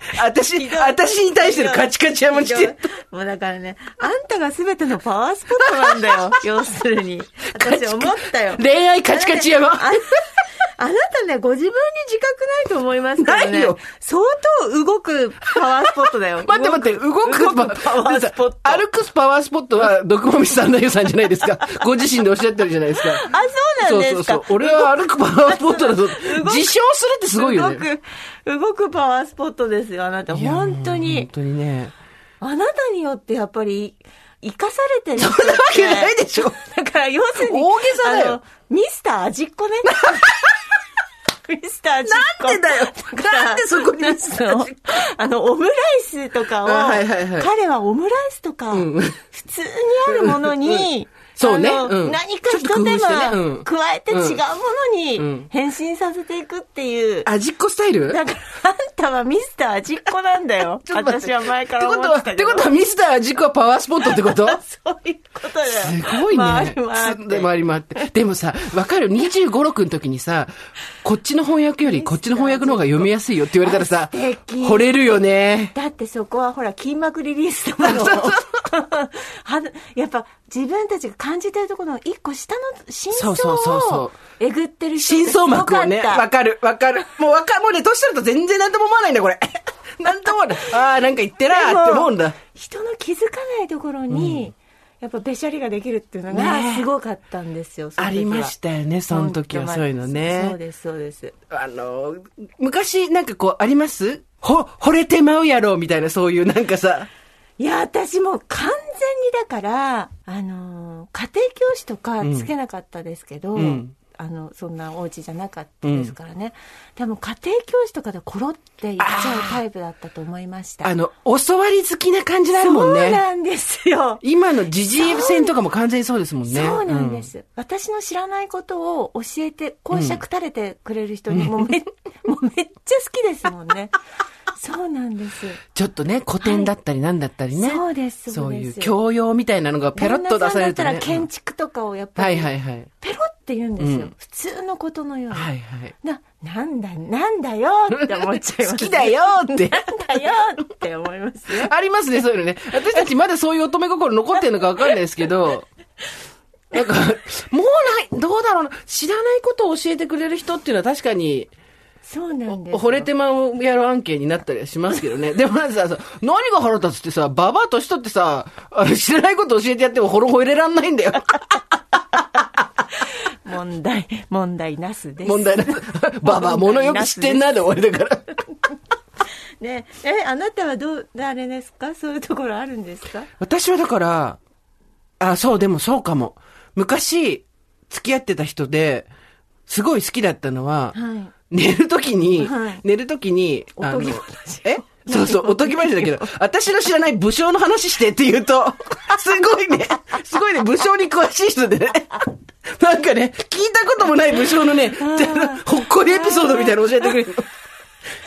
<laughs> 私、私に対してのカチカチ山にしてやった。もうだからね、あんたが全てのパワースポットなんだよ。<laughs> 要するに。私思ったよ。恋愛カチカチ山。ああなたね、ご自分に自覚ないと思いますけどね。ないよ相当動くパワースポットだよ。<laughs> 待って待って、動くパワースポット。歩くパワースポットは、毒もみさんだよさんじゃないですか。<laughs> ご自身でおっしゃってるじゃないですか。あ、そうなんですか。そうそうそう。俺は歩くパワースポットだと、自称するってすごいよね。動く、動くパワースポットですよ、あなた。本当もう本に。当にね。あなたによってやっぱり、生かされてる。そんなわけないでしょ。<laughs> だから、要するに、大げさだよミスター味っ子ね。ミスター。なんでだよ。なんでそこにミスターあの、オムライスとかを、あはいはいはい。彼はオムライスとか、ん。普通にあるものに、そうねうん何か一手間ん加えて違うものうにん変身させていくっていう。味っ子スタイル？だから、あんたはミスター味っ子なんだよ。<laughs> ちょっと待って私は前から思ってことは、ってた。ってことはミスター味っ子はパワースポットってこと？そういうことだよ。すごいね。回り回ってで回り回って。でもさ、わかる ?25、6の時にさ、こっちの翻訳よりこっちの翻訳の方が読みやすいよって言われたらさ、惚れるよね。だってそこはほら、筋膜リリースとかの、<laughs> はやっぱ自分たちが感じてるところの一個下の真相をえぐってる人真相膜をね、わかる、わかる。もうわか、もうね、年取ると全然なんとも思わないんだ、これ。<laughs> なんとも。ああ、なんか言ってらーって思うんだ。人の気づかないところに、やっぱべしゃりができるっていうのがねすごかったんですよ、その時はありましたよね、その時はそういうのね。そうです、そうです。あの、昔なんかこう、あります？ほ、惚れてまうやろ、みたいな、そういうなんかさ。いや、私もう完全にだから、あのー、家庭教師とかつけなかったですけど、うんあの、そんなお家じゃなかったですからね。でも家庭教師とかでコロっていっちゃうタイプだったと思いました。あの、教わり好きな感じになるもんそうね。なんですよ。今の時事戦とかも完全にそうですもんね。そうなんです、私の知らないことを教えて、講釈垂れてくれる人にもうめ、<laughs> もうめっちゃ好きですもんね。そうなんです。ちょっとね、古典だったりなんだったりね。そうです、そういう教養みたいなのがペロッと出されるとね。旦那さんだったら建築とかをやっぱはり、いはいはい。ペロって言うんですよ。うん普通のことのように。はいはい。な、なんだ、なんだよって思っちゃいます。<laughs> 好きだよって。なんだよって思いますよ。ありますね、そういうのね。私たちまだそういう乙女心残ってるのかわかんないですけど、なんか、もうない、どうだろうな。知らないことを教えてくれる人っていうのは確かに、そうなんですよ。惚れてまうやろ案件になったりはしますけどね。<laughs> でもなんかさ、何が腹立つってさ、ババア年取ってさ、知らないこと教えてやってもほろ惚れらんないんだよ。<laughs> 問題、問題なすです。問題なく。<laughs> ババア物よく知ってんなで終わりだから。ねえ、あなたはどう、誰ですか？そういうところあるんですか？私はだから、あ、そう、でもそうかも。昔、付き合ってた人で、すごい好きだったのは、はい。寝るときに、はい。寝るときに、あのおとぎ話え？そうそう、おとぎ話だけど、私の知らない武将の話してって言うと、<laughs> すごいね、すごいね、武将に詳しい人でね。なんかね、聞いたこともない武将のね、<laughs> ほっこりエピソードみたいなの教えてくれる。の。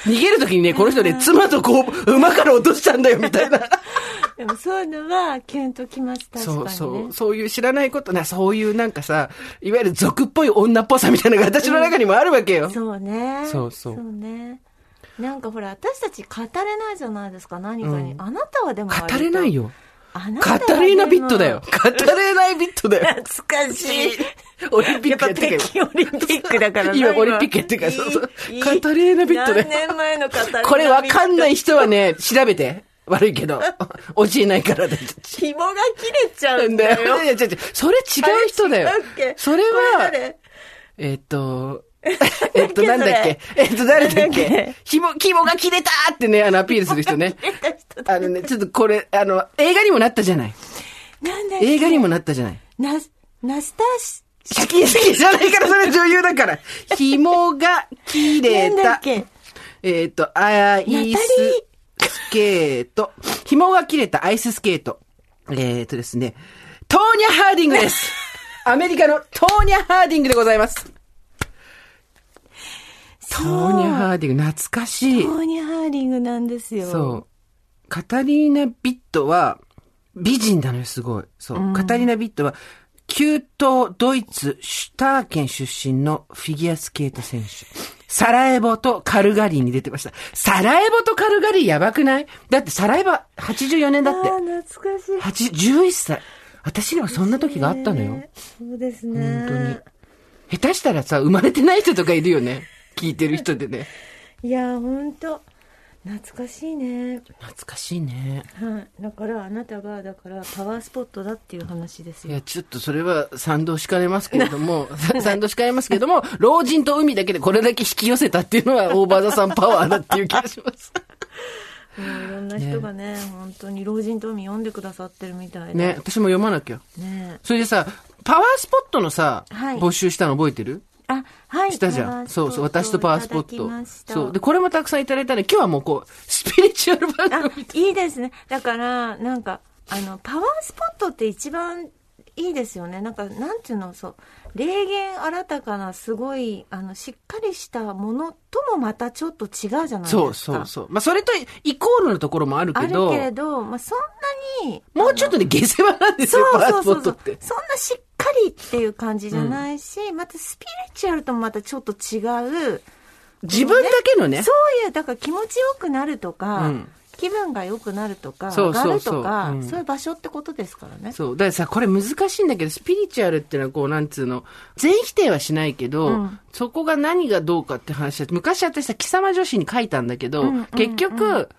逃げるときにね、この人ね、妻とこう、馬から落としたんだよ、みたいな。<laughs> でもそういうのは、キュンときます、確かに、ね。そうそう、そういう知らないことな、そういうなんかさ、いわゆる俗っぽい女っぽさみたいなのが <laughs> 私の中にもあるわけよ。そうね。そうそうそうね。なんかほら、私たち語れないじゃないですか、何かに。あなたはでも語れない。よ。あなカたはタリーナビットだよ。。カタレーナビットだよ。懐かしい。オリンピックやってる北京オリンピックだからな今オリンピックやってるからそうそうカタリーナビットだよ何年前のカタリーナビットこれわかんない人はね、調べて。悪いけど。<laughs> 教えないからだ。紐が切れちゃうんだだよ。よ。いや、違う違う。それ違う人だよ。それこは、誰？えっと、<laughs> えっと、なんだっけ？えっと、誰だっけ？け？紐、紐が切れたってね、あの、アピールする人ね。<laughs> あのね、ちょっとこれ、あの、映画にもなったじゃない。なんだ映画にもなったじゃない。ナス、ナスターシ、シャキシャキじゃないから、それ女優だから。<laughs> 紐が切れた。えっと、アイススケート。紐が切れたアイススケート。えっとですね、トーニャ・ハーディングです。<laughs> アメリカのトーニャ・ハーディングでございます。トーニャ・ハーディング、懐かしいト。ーニャ・ハーディングなんですよ。そう。カタリーナ・ビットは、美人なのよ、すごい。そう。カタリーナ・ビットは、旧東ドイツシュター県出身のフィギュアスケート選手。サラエボとカルガリーに出てました。サラエボとカルガリーやばくない？だってサラエボは84年だって。あー懐かしい。8 11歳。私にはそんな時があったのよ。そうですね。本当に。下手したらさ、生まれてない人とかいるよね。聞いてる人でね。いや、ほんと。懐かしいね。懐かしいね。はい。だから、あなたが、だから、パワースポットだっていう話ですよ。いや、ちょっとそれは賛同しかねますけれども、<laughs> 賛同しかねますけれども、老人と海だけでこれだけ引き寄せたっていうのは、オーバーザさんパワーだっていう気がします。<laughs> もういろんな人がね、本当に老人と海読んでくださってるみたいで。ね、私も読まなきゃ。ねそれでさ、パワースポットのさ、はい募集したの覚えてる？あ、はい。したじゃん。そうそう、私とパワースポット。そそう。で、これもたくさんいただいたね、今日はもうこう、<laughs> スピリチュアル番あ組、いいですね。だから、なんか、あの、パワースポットって一番いいですよね。なんか、なんていうの、そう、霊言新たかな、すごい、あの、しっかりしたものともまたちょっと違うじゃないですか。そうそうそう。まあ、それとイコールのところもあるあるけど、けれど、まあ、そんなに、もうちょっとね、下世話なんですそうよ、パワーそうそうそうスポットって。そんなしっかりっていう感じじゃないし、またスピリチュアルともまたちょっと違う、自分だけのね、そういう、だから気持ちよくなるとか、うん。気分が良くなるとか、そう上がるとか、うん。そういう場所ってことですからね。そう。だからさ、これ難しいんだけど、スピリチュアルっていうのはこう、なんつうの、全否定はしないけど、うん。そこが何がどうかって話だ昔私さ、貴様女子に書いたんだけど、うん。結局、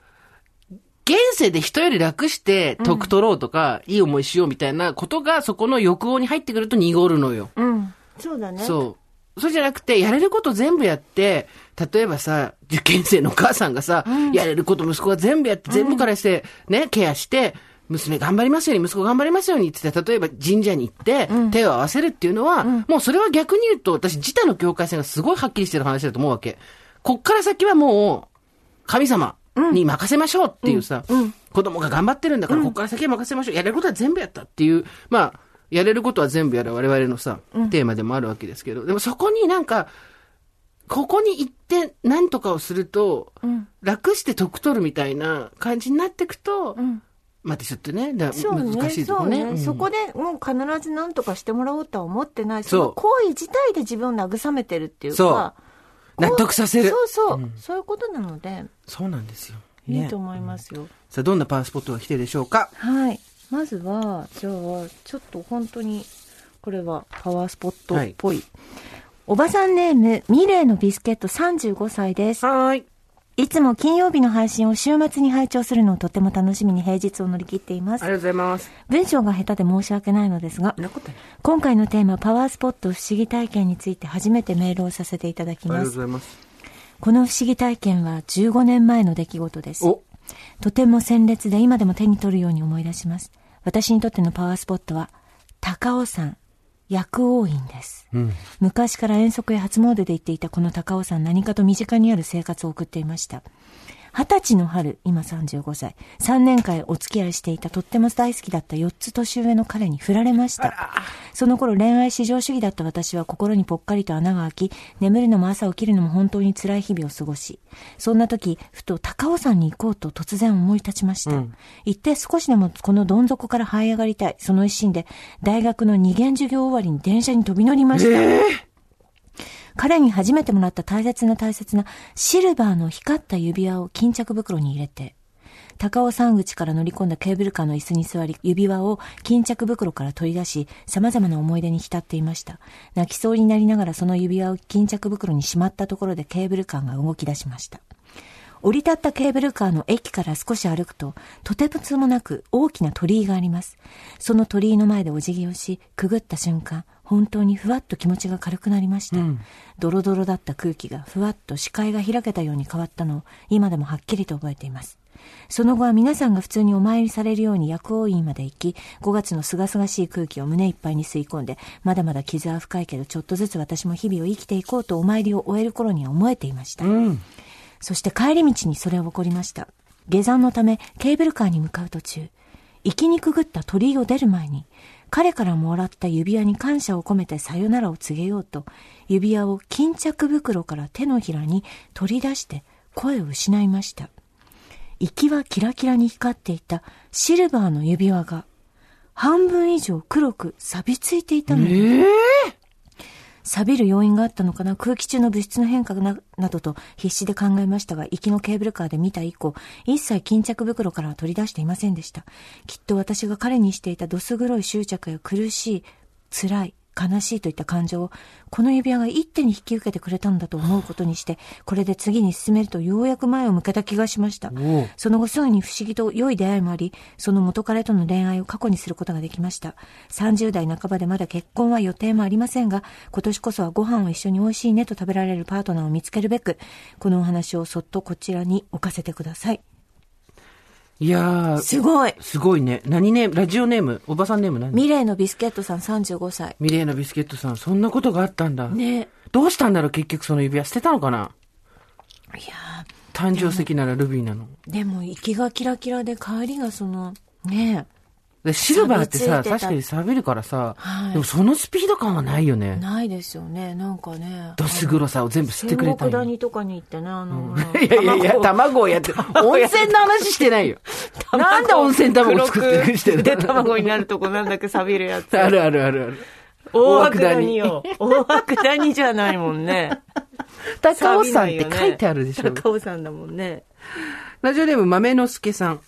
現世で人より楽して得取ろうとか、いい思いしようみたいなことが、そこの欲望に入ってくると濁るのよ。うん。そうだね。そう。そうじゃなくて、やれること全部やって、例えばさ、受験生のお母さんがさ、やれること息子が全部やって、全部からして、ね、ケアして、娘頑張りますように、息子頑張りますようにって言って、例えば神社に行って、手を合わせるっていうのは、もうそれは逆に言うと、私自他の境界線がすごいはっきりしてる話だと思うわけ。こっから先はもう、神様に任せましょうっていうさ、子供が頑張ってるんだから、こっから先は任せましょう。やれることは全部やったっていう、まあ、やれることは全部やる我々のさ、テーマでもあるわけですけど、でもそこになんか、ここに行って何とかをすると、楽して得取るみたいな感じになっていくと、またちょっとね、だ。難しいとそうね、こね。うんそこでもう必ず何とかしてもらおうとは思ってない。そうその行為自体で自分を慰めてるっていうか。納得させるそうそう、そういうことなので、そうなんですよ。ねいいと思いますよ。さあ、どんなパワースポットが来てるでしょうか？はい。まずは、じゃあ、ちょっと本当に、これはパワースポットっぽい。おばさんネーム、ミレーのビスケット35歳です。はーい。いつも金曜日の配信を週末に拝聴するのをとても楽しみに平日を乗り切っていますあり。がとうございます。文章が下手で申し訳ないのですが。今回のテーマ、パワースポット不思議体験について初めてメールをさせていただきありがとうごます。ざいます。この不思議体験は15年前の出来事です。お、とても鮮烈で今でも手に取るように思い出します。私にとってのパワースポットは、高尾山、薬王院です。うん。昔から遠足や初詣で行っていたこの高尾山何かと身近にある生活を送っていました。二十歳の春、今35歳、3年間お付き合いしていたとっても大好きだった4つ年上の彼に振られました。その頃恋愛至上主義だった私は心にぽっかりと穴が開き、眠るのも朝起きるのも本当に辛い日々を過ごし、そんな時、ふと高尾山に行こうと突然思い立ちました。行って少しでもこのどん底から這い上がりたい、その一心で大学の二限授業終わりに電車に飛び乗りました。彼に初めてもらった大切な大切なシルバーの光った指輪を巾着袋に入れて、高尾山口から乗り込んだケーブルカーの椅子に座り、指輪を巾着袋から取り出し、様々な思い出に浸っていました。泣きそうになりながらその指輪を巾着袋にしまったところでケーブルカーが動き出しました。降り立ったケーブルカーの駅から少し歩くと、とてつもなく大きな鳥居があります。その鳥居の前でお辞儀をし、くぐった瞬間、本当にふわっと気持ちが軽くなりました。ドロドロだった空気がふわっと視界が開けたように変わったのを今でもはっきりと覚えています。その後は皆さんが普通にお参りされるように薬王院まで行き、5月の清々しい空気を胸いっぱいに吸い込んで、まだまだ傷は深いけど、ちょっとずつ私も日々を生きていこうとお参りを終える頃には思えていました。そして帰り道にそれは起こりました。下山のためケーブルカーに向かう途中、行きにくぐった鳥居を出る前に、彼からもらった指輪に感謝を込めてさよならを告げようと、指輪を巾着袋から手のひらに取り出して声を失いました。息はキラキラに光っていたシルバーの指輪が、半分以上黒く錆びついていたのです。錆びる要因があったのかな？空気中の物質の変化ななどと必死で考えましたが、行きのケーブルカーで見た以降、一切巾着袋からは取り出していませんでした。きっと私が彼にしていたどす黒い執着や苦しい、辛い、悲しいといった感情を、この指輪が一手に引き受けてくれたんだと思うことにして、これで次に進めるとようやく前を向けた気がしました。その後すぐに不思議と良い出会いもあり、その元彼との恋愛を過去にすることができました。30代半ばでまだ結婚は予定もありませんが、今年こそはご飯を一緒に美味しいねと食べられるパートナーを見つけるべく、このお話をそっとこちらに置かせてください。いやー、すごい。すごいね。何ネーム？ラジオネーム？おばさんネーム何？ミレーのビスケットさん35歳。ミレーのビスケットさん、そんなことがあったんだ。ね。どうしたんだろう結局その指輪。捨てたのかな？いや誕生石ならルビーなの。ーでも行きがキラキラで帰りがその、ねでシルバーってさ、確かに錆びるからさ、はいでもそのスピード感はないよね。ないですよね。なんかね。どす黒さを全部吸ってくれた谷とかに行ってね、あの、<laughs> いやいやいや、卵を <laughs> やって、温泉の話してないよ。<laughs> なんで温泉卵作ってるしてるで卵になるとこなんだっけ錆びるやつ。あるあるあるある。大涌谷よ。大涌谷じゃないもんね。高尾山って書いてあるでしょ。高尾山だもんね。ラジオネーム豆之助さん。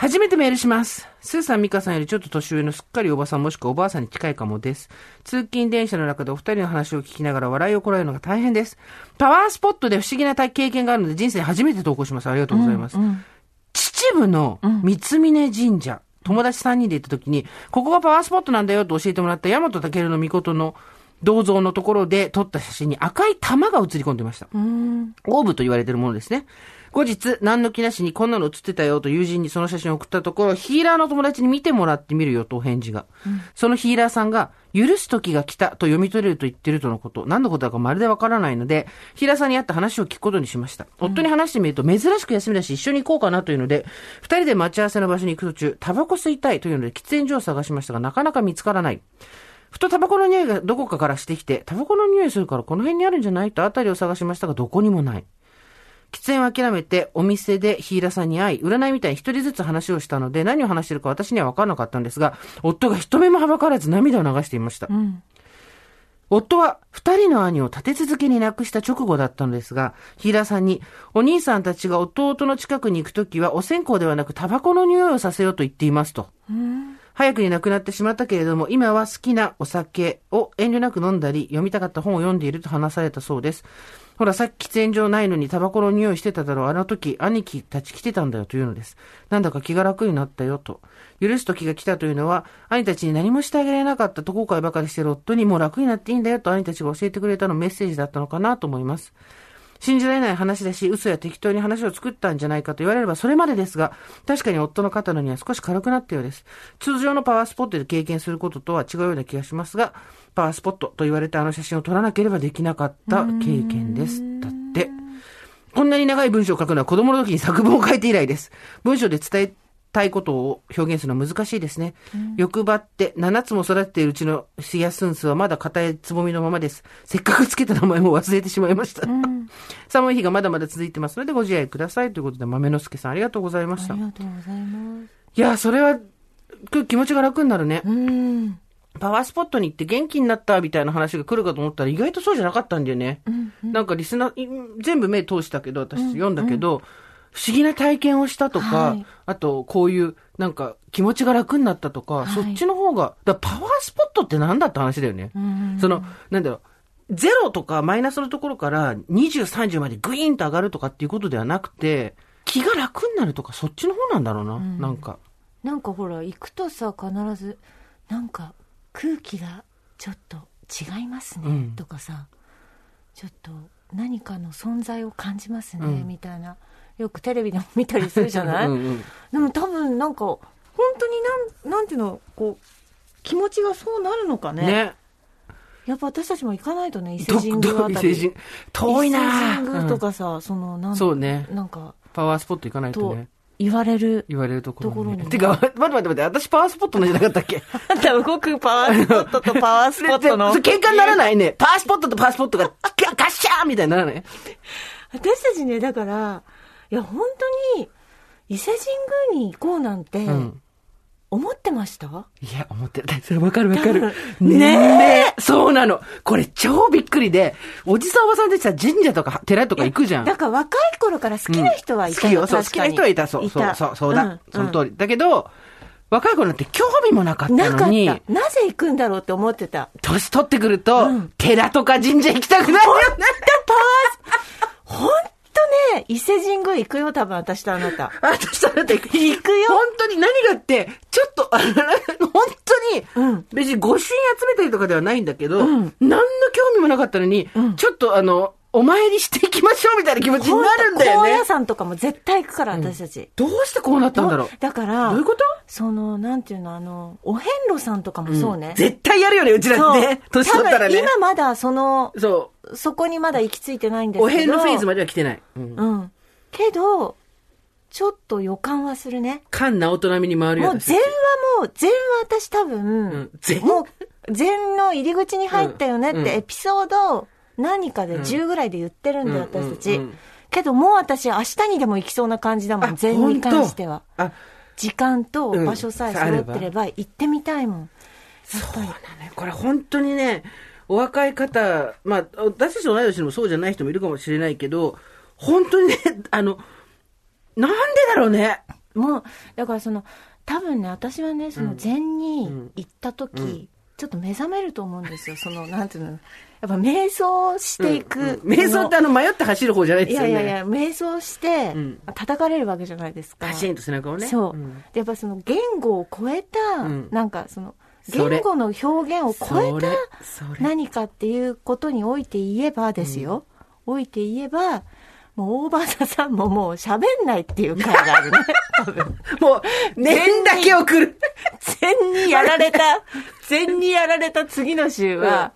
初めてメールします。スーさん、ミカさんよりちょっと年上のすっかりおばさんもしくはおばあさんに近いかもです。通勤電車の中でお二人の話を聞きながら笑いをこらえるのが大変です。パワースポットで不思議な経験があるので人生初めて投稿します。ありがとうございます。秩父の三峯神社、友達3人で行った時に、ここがパワースポットなんだよと教えてもらった大和武の御事の銅像のところで撮った写真に赤い玉が写り込んでました。オーブと言われているものですね。後日、何の気なしにこんなの写ってたよと友人にその写真を送ったところ、ヒーラーの友達に見てもらってみるよとお返事が。そのヒーラーさんが、許す時が来たと読み取れると言ってるとのこと。何のことだかまるでわからないので、ヒーラーさんに会って話を聞くことにしました。夫に話してみると、珍しく休みだし一緒に行こうかなというので、二人で待ち合わせの場所に行く途中、タバコ吸いたいというので喫煙所を探しましたが、なかなか見つからない。ふとタバコの匂いがどこかからしてきて、タバコの匂いするからこの辺にあるんじゃないと辺りを探しましたが、どこにもない。喫煙を諦めて、お店でヒーラーさんに会い、占いみたいに一人ずつ話をしたので、何を話しているか私には分からなかったんですが、夫が一目もはばからず涙を流していました。夫は二人の兄を立て続けに亡くした直後だったのですが、ヒーラーさんに、お兄さんたちが弟の近くに行くときは、お線香ではなくタバコの匂いをさせようと言っていますと。早くに亡くなってしまったけれども、今は好きなお酒を遠慮なく飲んだり、読みたかった本を読んでいると話されたそうです。ほら、さっき喫煙所ないのにタバコの匂いしてただろう。あの時、兄貴たち来てたんだよというのです。なんだか気が楽になったよと。許す時が来たというのは、兄たちに何もしてあげられなかったと後悔ばかりしてる夫にもう楽になっていいんだよと兄たちが教えてくれたのメッセージだったのかなと思います。信じられない話だし、嘘や適当に話を作ったんじゃないかと言われればそれまでですが、確かに夫の肩の荷は少し軽くなったようです。通常のパワースポットで経験することとは違うような気がしますが、パワースポットと言われたあの写真を撮らなければできなかった経験です。だって。こんなに長い文章を書くのは子供の時に作文を書いて以来です。文章で伝えたいことを表現するのは難しいですね。欲張って7つも育てているうちのシヤスンスはまだ硬いつぼみのままです。せっかくつけた名前も忘れてしまいました。<laughs> 寒い日がまだまだ続いてますのでご自愛ください。ということで、豆之助さんありがとうございました。いありがとうございます。や、それは、く気持ちが楽になるね。うん。パワースポットに行って元気になったみたいな話が来るかと思ったら意外とそうじゃなかったんだよね。なんかリスナー、い全部目通したけど、私読んだけど、不思議な体験をしたとか、はい。あとこういうなんか気持ちが楽になったとか、い。そっちの方が、だパワースポットってなんだって話だよね。その、なんだろう、ゼロとかマイナスのところから20、30までグイーンと上がるとかっていうことではなくて、気が楽になるとかそっちの方なんだろうな、なんか。なんかほら行くとさ必ずなんか空気がちょっと違いますね、うん。とかさちょっと何かの存在を感じますね、うん。みたいなよくテレビでも見たりするじゃない？うんうんでも多分なんか本当になんなんていうのこう気持ちがそうなるのかね。ね。やっぱ私たちも行かないとね伊勢ど神宮どあたり。伊勢神遠いな。伊勢神宮とうん。かさ、そのなんそうね。なんかパワースポット行かないととね。言われる言われるところに、ねてか、待って待って待って、私パワースポットのじゃなかったっけ？あんた動くパワースポットとパワースポットの。<laughs> 喧嘩にならないね。パワースポットとパワースポットがガガッシャーみたいにならない？私たちね、だから、いや、本当に、伊勢神宮に行こうなんて、うん。思ってました、いや、思ってる。それわかるわかる。ね <laughs> ねえそうなの。これ超びっくりで、おじさんおばさんでさ、神社とか寺とか行くじゃん。だから若い頃から好きな人はいた好きよ。そう、好きな人はいた。そう、そう、たそう、そうだ。んその通り。だけど、若い頃なんて興味もなかったなかった。のに、なぜ行くんだろうって思ってた。年取ってくると、うん寺とか神社行きたくなるよね。本当ね、伊勢神宮行くよ、多分私とあなた。<laughs> あ、そしたらだって、行くよ。本当に何がって、ちょっと、あの本当に、うん。別に御朱印集めたりとかではないんだけど、うん。何の興味もなかったのに、うん。ちょっとあの、お参りしていきましょうみたいな気持ちになるんだよね高野。山とかも絶対行くから、私たち。どうしてこうなったんだろう。だから、どういうことその、なんていうの、あの、お遍路さんとかもそうね。絶対やるよね、うちらね。年取ったらね。今まだその、そそこにまだ行き着いてないんでう。すけど。お遍路フェーズまでは来てない。うん。うん。けど、ちょっと予感はするね。菅直人並みに回るよもう禅はもう、禅は私多分、うん禅もう、禅の入り口に入ったよねっうんてエピソード何かで10ぐらいで言ってるんだよ、うん私たち。うんうんけどもう私明日にでも行きそうな感じだもん、禅に関しては。時間と場所さえ揃ってれば行ってみたいもん。やっぱり。ねこれ本当にね、お若い方、まあ、私たち同い年でもそうじゃない人もいるかもしれないけど、本当にね、<laughs> あの、なんでだろうね？もう、だからその、多分ね、私はね、その禅に行った時、ちょっと目覚めると思うんですよ。その、なんていうの、やっぱ瞑想していく。うんうん瞑想ってあの迷って走る方じゃないでいすよね。やいやいや、瞑想してうん、叩かれるわけじゃないですか。パシンと背中をね。そう。んでやっぱその言語を超えた、うんなんかその、言語の表現を超えた何かっていうことにおいて言えばですよ。おいて言えば、もう大場さんももう喋んないっていう回があるね。<laughs> 多分。もう、念だけ送る。禅にやられた、禅にやられた次の週は、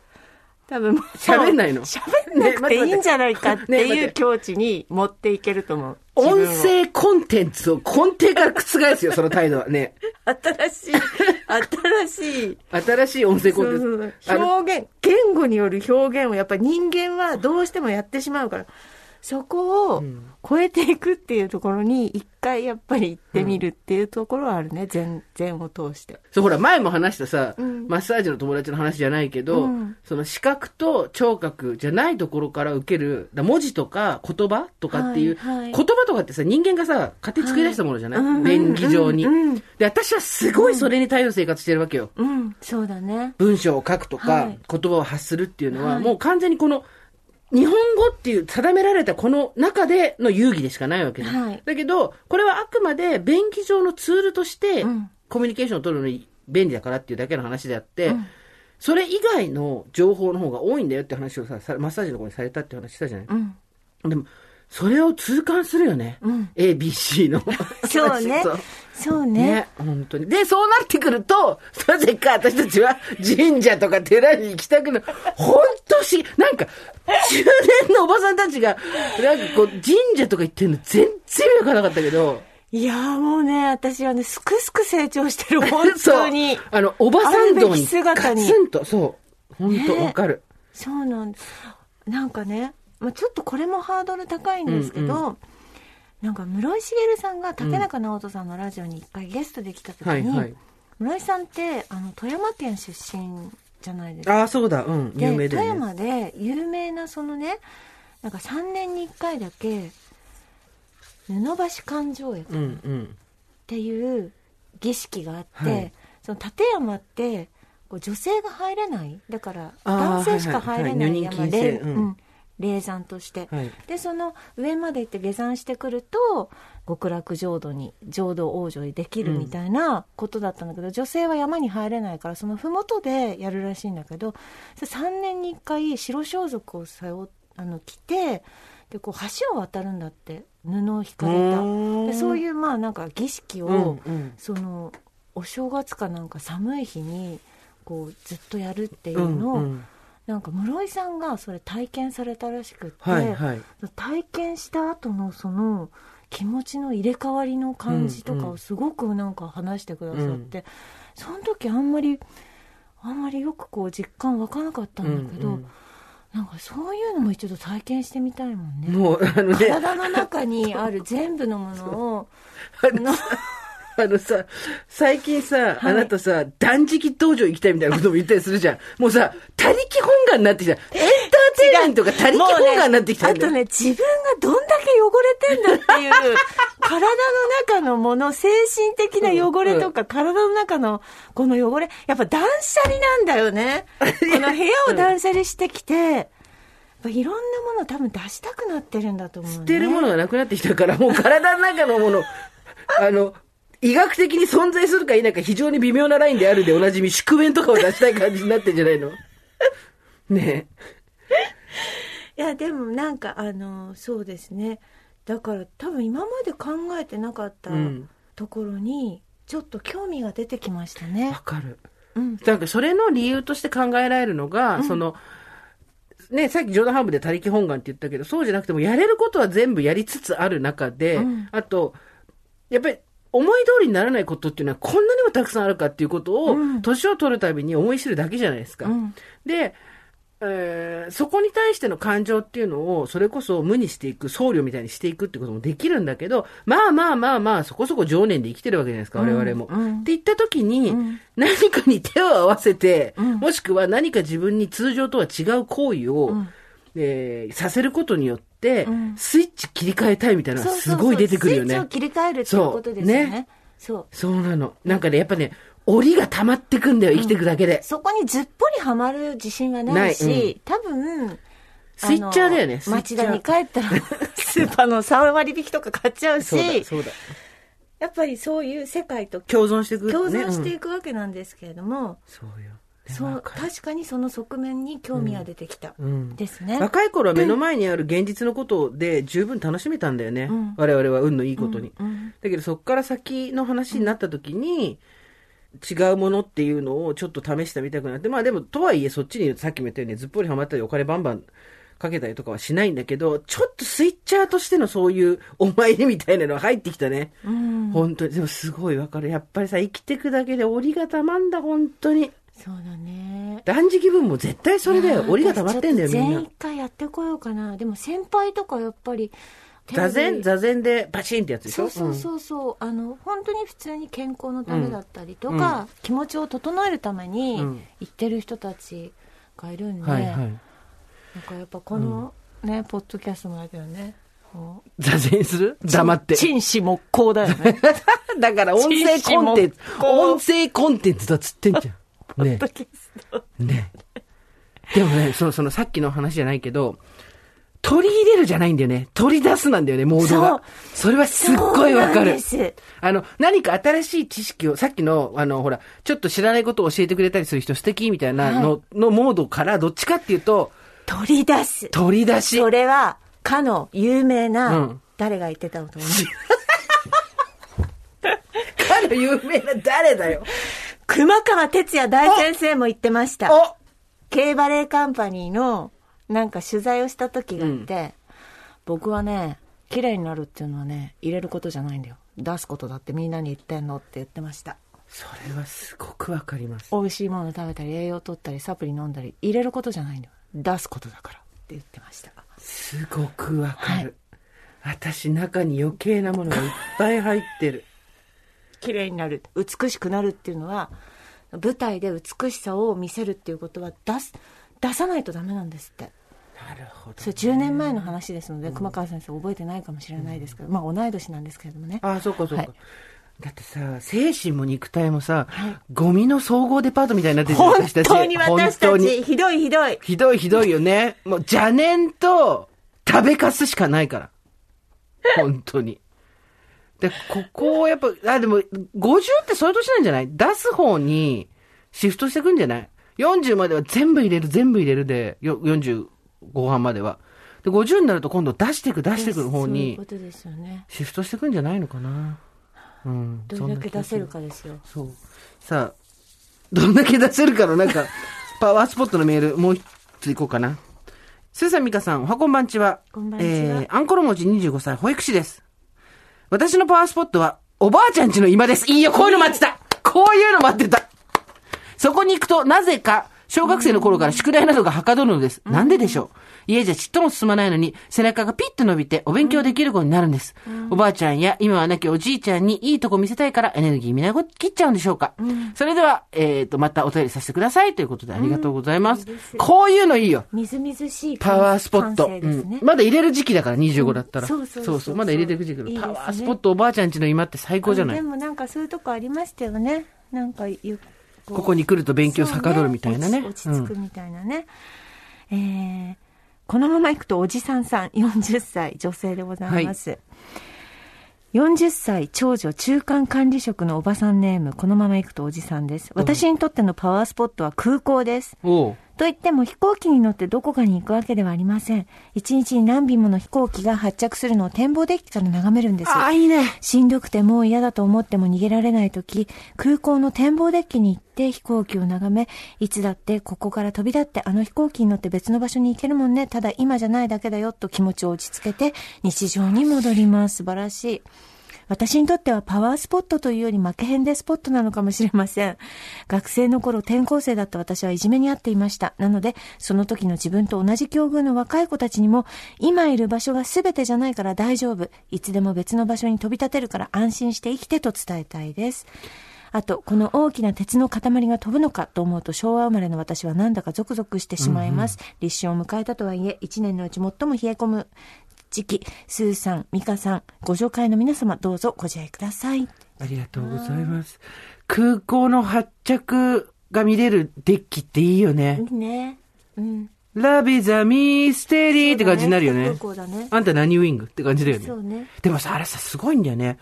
多分もう、喋んないの喋んなくていいんじゃないかっていう境地に持っていけると思う。音声コンテンツを根底から覆すよ、その態度はね。新しい、新しい。新しい音声コンテンツ。そうあのそう表現、言語による表現をやっぱり人間はどうしてもやってしまうから、そこを超えていくっていうところに一回やっぱり行ってみるっていうところはあるね、禅、禅を通して。そう、ほら、前も話したさ、ん。マッサージの友達の話じゃないけど、うん。その視覚と聴覚じゃないところから受ける、だ文字とか言葉とかっていう、はいはい。言葉とかってさ、人間がさ、勝手に作り出したものじゃない、はいうん。便宜上に、うん。うん。で、私はすごいそれに対応生活してるわけよ。うん、そうだね。文章を書くとか、はい。言葉を発するっていうのは、はい。もう完全にこの、日本語っていう定められたこの中での遊戯でしかないわけじゃん。はい。だけど、これはあくまで便宜上のツールとしてうん、コミュニケーションを取るのに便利だからっていうだけの話であって、うん。それ以外の情報の方が多いんだよって話をさ、さマッサージの子にされたって話したじゃない、うん。でも、それを痛感するよね。うん。A、B、C の。そうねそう。ね。ね、本当に。で、そうなってくると、なぜか私たちは神社とか寺に行きたくなる。本当し、なんか、中年のおばさんたちが、なんかこう、神社とか行ってるの全然見なかったけど、いやーもうね、私はね、すくすく成長してる、本当に。<laughs> あの、おばさん道に姿にガツンと、そう。本当ねわかる。そうなんです。なんかね、まあ、ちょっとこれもハードル高いんですけど、なんか室井茂さんが竹中直人さんのラジオに一回ゲストで来た時に、はいはい。村井さんって、あの、富山県出身じゃないですか。ああ、そうだ。うん。で有名だ富よね。山で有名なそのね、なんか3年に1回だけ、布橋勘定役っうんうん。ていう儀式があって、はいその立山って、こう女性が入れない。だから、男性しか入れないはいはいはい山、女人禁制霊うんうん霊山として。はい。でその上まで行って下山してくると極楽浄土に浄土往生にできるみたいなことだったんだけど、女性は山に入れないからその麓でやるらしいんだけどそれ3年に1回白装束を背負あの着てでこう橋を渡るんだって布を引かれたでそういいうまあなんか儀式を、うんうん。そのお正月かなんか寒い日にこうずっとやるっていうのを、うんうんなんか室井さんがそれ体験されたらしくって、はいはい。体験した後のその気持ちの入れ替わりの感じとかうんうんをすごくなんか話してくださって、その時あんまりあんまりよくこう実感湧かなかったんだけど、うんうんなんかそういうのも一度体験してみたいもんね。もう、あのね、体の中にある全部のものを <laughs> の <laughs> あのさ、最近さ、あなたさ、断食道場行きたいみたいなことも言ったりするじゃん。もうさ、他力本願になってきた。エンターテインメントが他力本願になってきたんだよ。あとね、自分がどんだけ汚れてんだっていう、<laughs> 体の中のもの、精神的な汚れとか、体の中のこの汚れ、やっぱ断捨離なんだよね。<laughs> この部屋を断捨離してきて、いろんなものを多分出したくなってるんだと思う、ね。捨てるものがなくなってきたから、もう体の中のもの、あの、医学的に存在するか否か非常に微妙なラインであるでおなじみ、宿便とかを出したい感じになってんじゃないの？<laughs> ねいや、でもなんか、あの、そうですね。だから多分今まで考えてなかったうんところに、ちょっと興味が出てきましたえ。ねわ。かる。うん。なんかそれの理由として考えられるのが、その、ね、さっき冗談半分で他力本願って言ったけど、そうじゃなくてもやれることは全部やりつつある中で、うんあと、やっぱり思い通りにならないことっていうのはこんなにもたくさんあるかっていうことを、うん年を取るたびに思い知るだけじゃないですか。うん。で、えーそこに対しての感情っていうのを、それこそ無にしていく、僧侶みたいにしていくってこともできるんだけど、まあまあまあまあ、そこそこ常年で生きてるわけじゃないですか、我々も。うんって言った時に、うん何かに手を合わせて、うんもしくは何か自分に通常とは違う行為を、うんえーさせることによって、うんスイッチ切り替えたいみたいなのがすごい出てくるよね。スイッチを切り替えるっていうことですよね。そうねそう。そうなの。なんかね、やっぱね、檻が溜まってくんだよ、生きていくだけで。そこにずっぽりはまる自信はないし、ないうん多分、スイッチャーだよね町田に帰ったら、<laughs> スーパーの3割引きとか買っちゃうそうだ、し、そうだ。やっぱりそういう世界と共存していく、ね。共存してうんいくわけなんですけれども、そうよ。そう、確かにその側面に興味が出てきた。うんですね。若い頃は目の前にある現実のことで十分楽しめたんだよね。うん我々は運のいいことに。うんだけどそこから先の話になった時に、違うものっていうのをちょっと試してみたくなって、まあでもとはいえそっちにさっきも言ったようにずっぽりハマったりお金バンバンかけたりとかはしないんだけど、ちょっとスイッチャーとしてのそういうお参りみたいなのが入ってきたね。うん本当に。でもすごいわかる。やっぱりさ、生きてくだけで檻がたまんだ、本当に。そうだね。断食分も絶対それだよ。いやー檻がたまってんだよ、みんな全員。一回やってこようかな。でも先輩とかやっぱり、座禅、座禅でバチンってやつでしょ？そうそうそうそう、あの本当に普通に健康のためだったりとか、気持ちを整えるためにうん行ってる人たちがいるんで、はいはい。なんかやっぱこの、ねポッドキャストもあれだよね座禅する？黙って。陳氏木工だよね <laughs> だから音声コンテンツ、音声コンテンツだっつってんじゃん。ッドキャスト。ね。でもね、その、そのさっきの話じゃないけど、取り入れるじゃないんだよね。取り出すなんだよね、モードが。それはすっごいわかる。あの、何か新しい知識を、さっきの、あの、ほら、ちょっと知らないことを教えてくれたりする人素敵みたいなの、のモードから、どっちかっていうと、取り出す。取り出し。それはかの有名うな、ん。誰が言ってたのと思う <laughs> かの有名な誰だよ。熊川哲也大先生も言ってました。お K バレーカンパニーのなんか取材をした時があって、僕はね綺麗になるっていうのはね入れることじゃないんだよ。出すことだってみんなに言ってんのって言ってました。それはすごくわかります。美味しいもの食べたり栄養取ったりサプリ飲んだり入れることじゃないんだよ。出すことだからって言ってました。すごくわかる。はい。私、中に余計なものがいっぱい入ってる。綺麗になる美しくなるっていうのは舞台で美しさを見せるっていうことは出す出さないとダメなんですってなるほど。それ10年前の話ですので、熊川先生覚えてないかもしれないですけど、まあ同い年なんですけれどもねああ、そうかそうか。はいだってさ、精神も肉体もさ、ゴミの総合デパートみたいになってるじゃん本当に私本たちひどいひどいひどいひどいよね。もう邪念と食べかすしかないから。本当に。で、ここをやっぱ、あ、でも、50ってそういう年なんじゃない？出す方にシフトしてくんじゃない ?40 までは全部入れる、全部入れるで、よ40後半までは。で、50になると今度出していく、出していくの方にシフトしてくんじゃないのかな？うん。どれだけ出せるか。かですよそう。さあ、どんだけ出せるかのなんか、<laughs> パワースポットのメール、もう一ついこうかな。スーさん、ミカさん、おはこんばんちは。こんばんちはえー、アンコロ文字25歳、保育士です。私のパワースポットは、おばあちゃんちの今です。いいよ、こういうの待ってたこういうの待ってたそこに行くと、なぜか、小学生の頃から宿題などがはかどるのです。なんででしょう？家じゃちっとも進まないのに、背中がピッと伸びてお勉強できる子になるんです。おばあちゃんや今はなきおじいちゃんにいいとこ見せたいからエネルギーみなご切っちゃうんでしょうか、それでは、えっ、と、またお便りさせてくださいということでありがとうございます。こういうのいいよ。みずみずしいパワースポット。ね。うん。まだ入れる時期だから、25だったら。そうそうそうそう。まだ入れていく時期だパワースポットおばあちゃんちの今って最高じゃない。あでもなんかそういうとこありましたよね。なんかゆここに来ると勉強はかどるみたいなね。そう落ち着くみたいなね、えーこのまま行くとおじさんさん40歳女性でございます、40歳長女中間管理職のおばさんネームこのまま行くとおじさんです。私にとってのパワースポットは空港です。うんおうと言っても飛行機に乗ってどこかに行くわけではありません一日に何便もの飛行機が発着するのを展望デッキから眺めるんですああ、いいね。しんどくてもう嫌だと思っても逃げられないとき、空港の展望デッキに行って飛行機を眺め、いつだってここから飛び立ってあの飛行機に乗って別の場所に行けるもんね。ただ今じゃないだけだよと気持ちを落ち着けて日常に戻ります。素晴らしい。私にとってはパワースポットというより負けへんでスポットなのかもしれません。学生の頃転校生だった私はいじめにあっていました。なので、その時の自分と同じ境遇の若い子たちにも、今いる場所が全てじゃないから大丈夫。いつでも別の場所に飛び立てるから安心して生きてと伝えたいです。あと、この大きな鉄の塊が飛ぶのかと思うと昭和生まれの私はなんだかゾクゾクしてしまいます。立春を迎えたとはいえ、一年のうち最も冷え込む時期、スーさん、ミカさん、ご助会の皆様、どうぞご自愛ください。ありがとうございます。空港の発着が見れるデッキっていいよね。いいね。うん。ラビザミステリーって感じになるよね。空港だね。あんた何ウィングって感じだよね。そうね。でもさ、あれさ、すごいんだよね。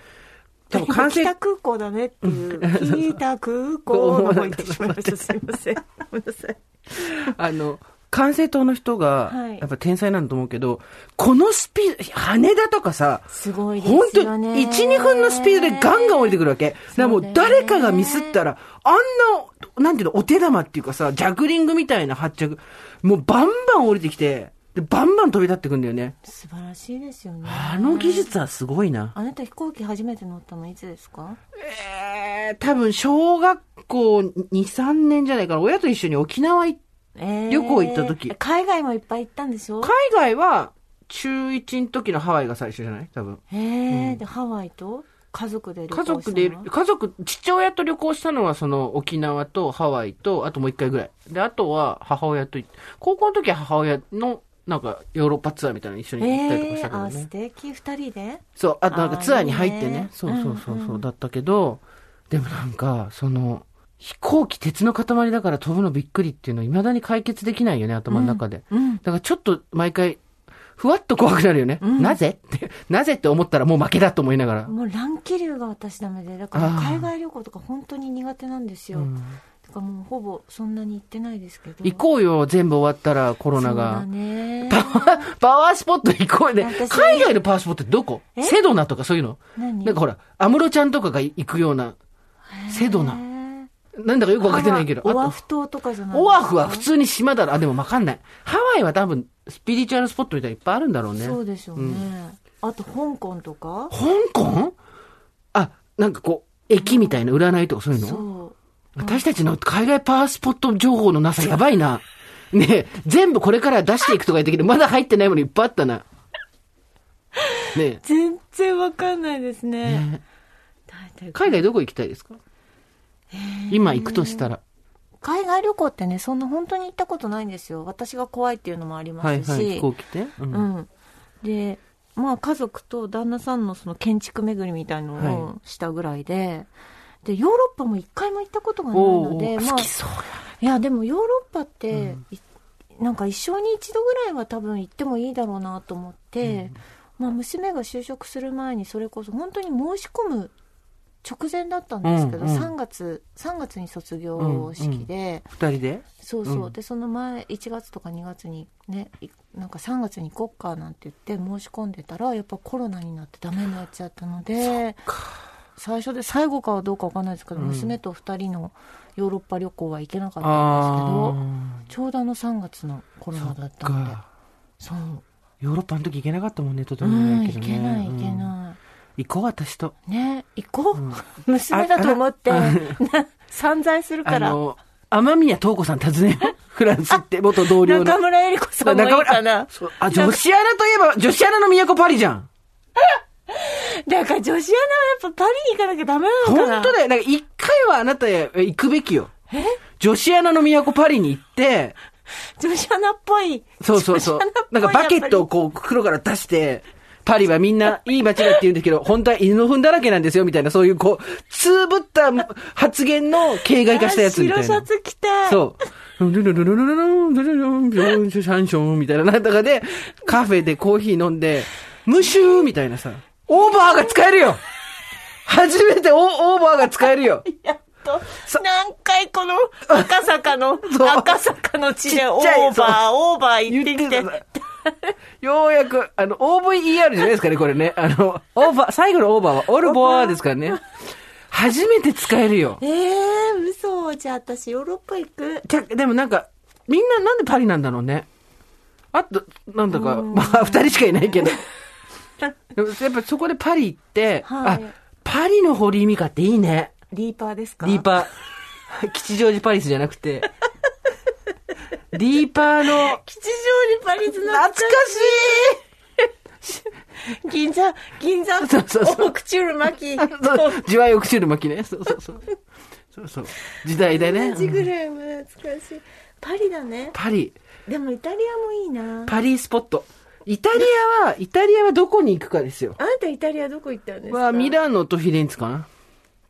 多分完成北空港だねっていう。北空港の方に行ってしまいました。<laughs> すいません。ごめんなさい。あの、管制塔の人がはい、やっぱ天才なんだと思うけど、このスピード、羽田とかさ、すごいです本当よね。に1、2分のスピードでガンガン降りてくるわけ。だからもう誰かがミスったら、あんな、なんていうの、お手玉っていうかさ、ジャグリングみたいな発着、もうバンバン降りてきて、で、バンバン飛び立ってくんだよね。素晴らしいですよね。あの技術はすごいな。あなた飛行機初めて乗ったのいつですか？えー、多分小学校2、3年じゃないかな。親と一緒に沖縄行っえー。旅行行った時。海外もいっぱい行ったんでしょ？海外は、中1の時のハワイが最初じゃない？多分。へえ、で、ハワイと？家族で旅行家したの族で、家族、父親と旅行したのはその沖縄とハワイと、あともう一回ぐらい。で、あとは母親と高校の時は母親の、なんかヨーロッパツアーみたいなの一緒に行ったりとかしたけどえー、あ、素ね。敵。二人で？そう、あとなんかツアーに入ってね。いいね。そうそうそうそう、うんうん。だったけど、でもなんか、その、飛行機鉄の塊だから飛ぶのびっくりっていうのは未だに解決できないよね、頭の中で。うん。だからちょっと毎回、ふわっと怖くなるよね。うんなぜって、なぜって思ったらもう負けだと思いながら。もう乱気流が私ダメで、だから海外旅行とか本当に苦手なんですよ。うんだからもうほぼそんなに行ってないですけど。行こうよ、全部終わったらコロナそうだが。ね。パワー、パワースポット行こうね。私海外のパワースポットってどこ？え？セドナとかそういうの？何？なんかほら、アムロちゃんとかが行くような、セドナ。なんだかよくわかってないけど。オアあフ島とかじゃないと、オアフは普通に島だろ。あ、でもわかんない。ハワイは多分、スピリチュアルスポットみたいにいっぱいあるんだろうね。そうでしょうね。あと香港とか？香港？あ、なんかこう、駅みたいな占いとかそういうの？そう。私たちの海外パワースポット情報のなさやばいな。ねえ、全部これから出していくとか言ったけど、まだ入ってないものいっぱいあったな。ね全然わかんないですね。え。ねだ海外どこ行きたいですか？今行くとしたら。海外旅行ってね、そんな本当に行ったことないんですよ。私が怖いっていうのもありますし。はいはい、飛行機で、うん、うん。で、まあ家族と旦那さんのその建築巡りみたいのをしたぐらいで、で、ヨーロッパも一回も行ったことがないので、まあ、いや、でもヨーロッパって、いなんか一生に一度ぐらいは多分行ってもいいだろうなと思って、まあ娘が就職する前にそれこそ本当に申し込む直前だったんですけど、うんうん。3月、3月に卒業式で、二人で？そうそう、うん。でその前1月とか2月にねいなんか3月に行こっかなんて言って申し込んでたらやっぱコロナになってダメになっちゃったので最初で最後かはどうかわかんないですけど、うん。娘と2人のヨーロッパ旅行は行けなかったんですけどあちょうどあの3月のコロナだったーので。か。そう。ヨーロッパの時行けなかったもんね、とてうもん行ないけない行けうん。な行こう、私と。い、ね行こう、娘だと思って散財するからあの、天宮東子さん訪ねよう。<laughs> フランス行って、元同僚の。中村江里子さんもいいかなあ女子アナといえば、女子アナの都パリじゃん。<laughs> だから女子アナはやっぱパリに行かなきゃダメなのかな本当だよ。なんか一回はあなたへ行くべきよ。女子アナの都パリに行って、<laughs> 女子アナっぽい。そうそうそうなんかバケットをこう袋から出して、パリはみんないい街だって言うんですけど、本当は犬の糞だらけなんですよ、みたいな、そういうこう、つぶった発言の形骸化したやつみたいな。白シャツ着て。そう。ルルルルルルルルン、ルルルン、ビョンシャンションみたいな、なんだかで、カフェでコーヒー飲んで、ムシューみたいなさ、オーバーが使えるよ初めてオオーバーが使えるよやっとさ、何回この赤坂の赤坂の地でオーバー、オーバー言ってきて。た <laughs> ようやく、あの、OVER じゃないですかね、これね。あの、オーバー、最後のオーバーはオルボアですからね。初めて使えるよ。ええー、嘘。じゃあ私ヨーロッパ行く。じゃ、でもなんか、みんななんでパリなんだろうね。あと、なんだか、まあ、二人しかいないけど。で <laughs> もやっぱそこでパリ行って、はいあ、パリの堀井美香っていいね。リーパーですか？リーパー。<laughs> 吉祥寺パリスじゃなくて。リーパーの、吉祥寺パリス懐かしい銀座、銀座、そうそうそうオークチュール巻き。そう、ジワイオクシル巻きね。そうそうそう。そうそう。時代だね。ぐらいも懐かしい。パリだね。パリ、でもイタリアもいいな。パリスポット。イタリアは、イタリアはどこに行くかですよ。あんたイタリアどこ行ったんですか？は、ミラノとフィレンツェかな。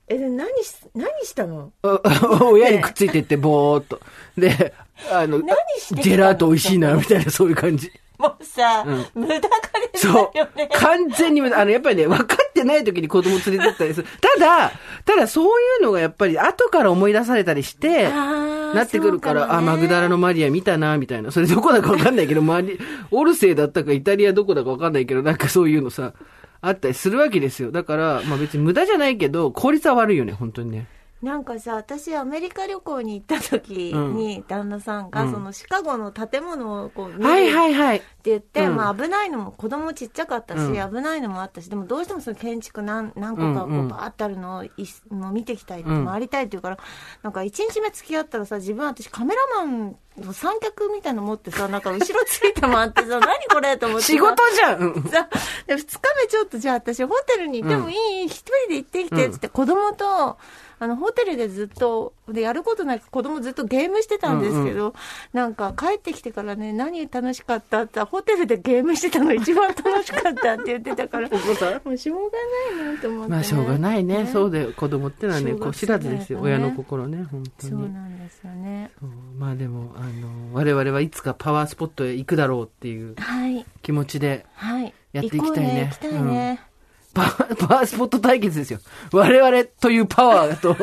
え、で何し、何したの？あ親にくっついてって、ぼーっと。で、あの、何してジェラート美味しいな、みたいな、そういう感じ。もうさ、う無駄金そうだよね。。完全に、あの、やっぱりね、分かってない時に子供連れてったりする。ただ、ただそういうのがやっぱり後から思い出されたりして、あーなってくるから、そうもねあ、マグダラのマリア見たな、みたいな。それどこだか分かんないけど、マリ、<laughs> オルセイだったかイタリアどこだか分かんないけど、なんかそういうのさ、あったりするわけですよ。だから、まあ別に無駄じゃないけど、効率は悪いよね、本当にね。なんかさ、私アメリカ旅行に行った時に、旦那さんが、うん。そのシカゴの建物をこう見るはいって。言って、うん。まあ危ないのも子供ちっちゃかったし、うん。危ないのもあったし、でもどうしてもその建築何何個かこうんうんうバーってあるのをいもう見てきたい回りたいって言うから、なんか一日目付き合ったらさ、自分私カメラマンの三脚みたいの持ってさ、なんか後ろついて回ってさ、<laughs> 何これと思ってさ。仕事じゃん。うん。さ、で、二日目ちょっとじゃあ私ホテルに行ってもいい、一人で行ってきて、つって子供と、あの、ホテルでずっと、で、やることなく子供ずっとゲームしてたんですけど、なんか帰ってきてからね、何楽しかったってホテルでゲームしてたの一番楽しかったって言ってたから、<laughs> もうしょうがないなと思って、ね。まあしょうがないね。そうで。子供ってのはね、こう知らずですよ。ね親の心ね、本当そうに。なんですよね。まあでも、あの、我々はいつかパワースポットへ行くだろうっていうはい。気持ちで、はい。やっていきたいね行こうね。行きたいね。パワー、<laughs> パワースポット対決ですよ。我々というパワーと、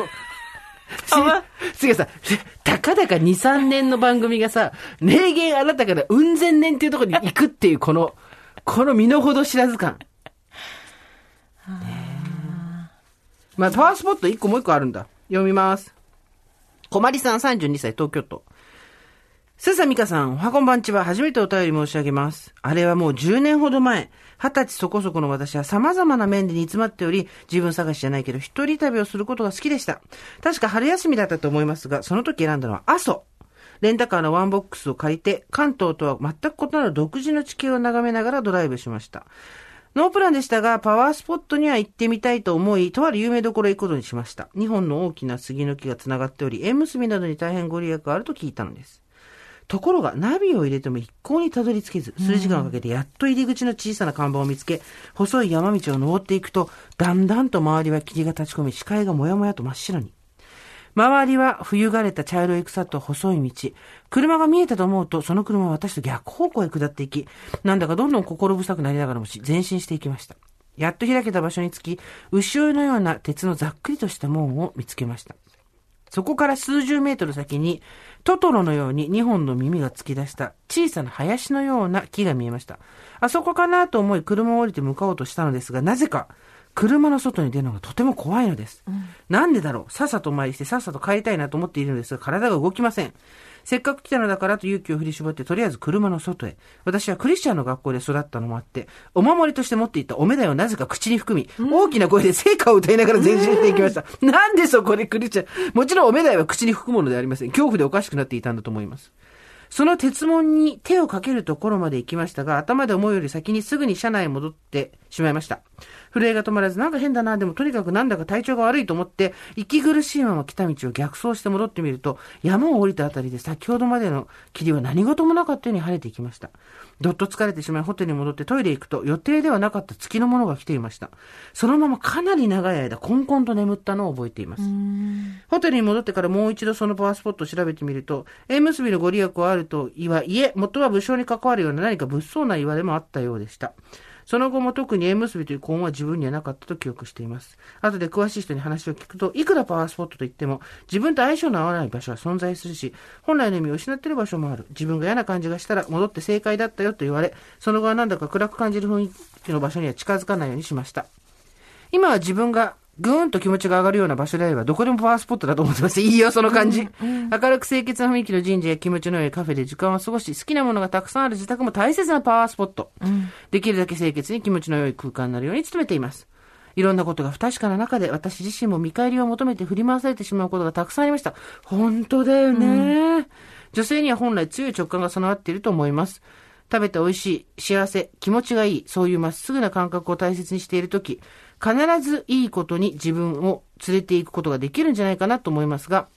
<laughs> すげさ、たかだか2、3年の番組がさ、霊言あなたからうん千年っていうところに行くっていう、この、この身の程知らず感。まあ、パワースポット1個もう1個あるんだ。読みます。こまりさん32歳、東京都。すさみかさん、おはこんばんちは。初めてお便り申し上げます。あれはもう10年ほど前。二十歳そこそこの私は様々な面で煮詰まっており、自分探しじゃないけど、一人旅をすることが好きでした。確か春休みだったと思いますが、その時選んだのは阿蘇。レンタカーのワンボックスを借りて、関東とは全く異なる独自の地形を眺めながらドライブしました。ノープランでしたが、パワースポットには行ってみたいと思い、とある有名どころへ行くことにしました。2本の大きな杉の木が繋がっており、縁結びなどに大変ご利益があると聞いたのです。ところが、ナビを入れても一向にたどり着けず、数時間をかけてやっと入り口の小さな看板を見つけ、細い山道を登っていくと、だんだんと周りは霧が立ち込み、視界がもやもやと真っ白に。周りは冬枯れた茶色い草と細い道。車が見えたと思うと、その車は私と逆方向へ下っていき、なんだかどんどん心臭くなりながらもし前進していきました。やっと開けた場所に着き、牛追いのような鉄のざっくりとした門を見つけました。そこから数十メートル先に、トトロのように2本の耳が突き出した小さな林のような木が見えました。あそこかなと思い車を降りて向かおうとしたのですが、なぜか車の外に出るのがとても怖いのです。なんでだろうさっさとお参りしてさっさと帰りたいなと思っているのですが、体が動きません。せっかく来たのだからと勇気を振り絞って、とりあえず車の外へ。私はクリスチャンの学校で育ったのもあって、お守りとして持っていたおめだいをなぜか口に含み、大きな声で聖歌を歌いながら前進していきました。<laughs> なんでそこでクリスチャン、もちろんおめだいは口に含むものではありません。恐怖でおかしくなっていたんだと思います。その鉄門に手をかけるところまで行きましたが、頭で思うより先にすぐに車内へ戻ってしまいました。震えが止まらず、なんか変だな、でもとにかくなんだか体調が悪いと思って、息苦しいまま来た道を逆走して戻ってみると、山を降りたあたりで先ほどまでの霧は何事もなかったように晴れていきました。どっと疲れてしまいホテルに戻ってトイレ行くと予定ではなかった月のものが来ていました。そのままかなり長い間、コンコンと眠ったのを覚えています。ホテルに戻ってからもう一度そのパワースポットを調べてみると、縁結びのご利益はあると言わ、いえ、元は武将に関わるような何か物騒な言われもあったようでした。その後も特に縁結びという幸運は自分にはなかったと記憶しています。後で詳しい人に話を聞くと、いくらパワースポットと言っても、自分と相性の合わない場所は存在するし、本来の意味を失っている場所もある。自分が嫌な感じがしたら戻って正解だったよと言われ、その後はなんだか暗く感じる雰囲気の場所には近づかないようにしました。今は自分がぐーんと気持ちが上がるような場所であれば、どこでもパワースポットだと思ってます。いいよ、その感じ。明るく清潔な雰囲気の神社や気持ちの良いカフェで時間を過ごし、好きなものがたくさんある自宅も大切なパワースポット。できるだけ清潔に気持ちの良い空間になるように努めています。いろんなことが不確かな中で、私自身も見返りを求めて振り回されてしまうことがたくさんありました。本当だよね。女性には本来強い直感が備わっていると思います。食べて美味しい、幸せ、気持ちがいい、そういうまっすぐな感覚を大切にしているとき、必ずいいことに自分を連れていくことができるんじゃないかなと思いますが、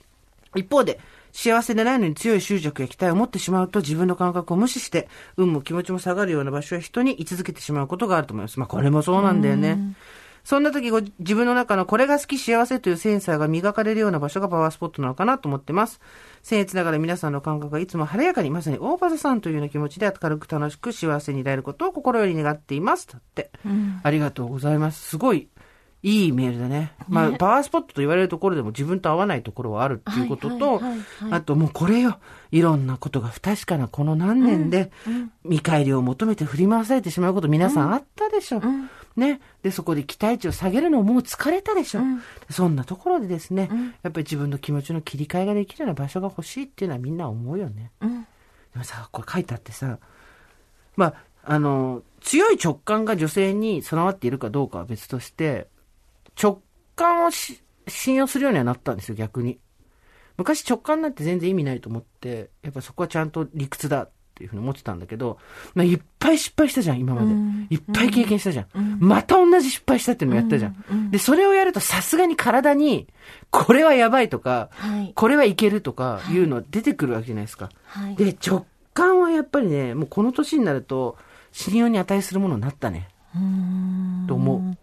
一方で、幸せでないのに強い執着や期待を持ってしまうと自分の感覚を無視して、運も気持ちも下がるような場所や人に居続けてしまうことがあると思います。まあこれもそうなんだよね。そんな時ご自分の中のこれが好き幸せというセンサーが磨かれるような場所がパワースポットなのかなと思ってます。僭越ながら皆さんの感覚がいつも晴れやかに、まさに大場さんというような気持ちで明るく楽しく幸せにいられることを心より願っています。だって。ありがとうございます。すごいいいメールだね。まあ、パワースポットと言われるところでも自分と合わないところはあるっていうことと、あともうこれよ。いろんなことが不確かなこの何年で、見返りを求めて振り回されてしまうこと皆さんあったでしょ。ね。で、そこで期待値を下げるのもう疲れたでしょ。そんなところでですね、やっぱり自分の気持ちの切り替えができるような場所が欲しいっていうのはみんな思うよね。でもさ、これ書いてあってさ、まあ、あの、強い直感が女性に備わっているかどうかは別として、直感をし信用するようにはなったんですよ、逆に。昔直感なんて全然意味ないと思って、やっぱそこはちゃんと理屈だっていうふうに思ってたんだけど、まあ、いっぱい失敗したじゃん、今まで。いっぱい経験したじゃん。また同じ失敗したっていうのもやったじゃん。で、それをやるとさすがに体に、これはやばいとか、はいこれはいけるとかいうのは出てくるわけじゃないですか。はいで、直感はやっぱりね、もうこの年になると、信用に値するものになったね。と思う。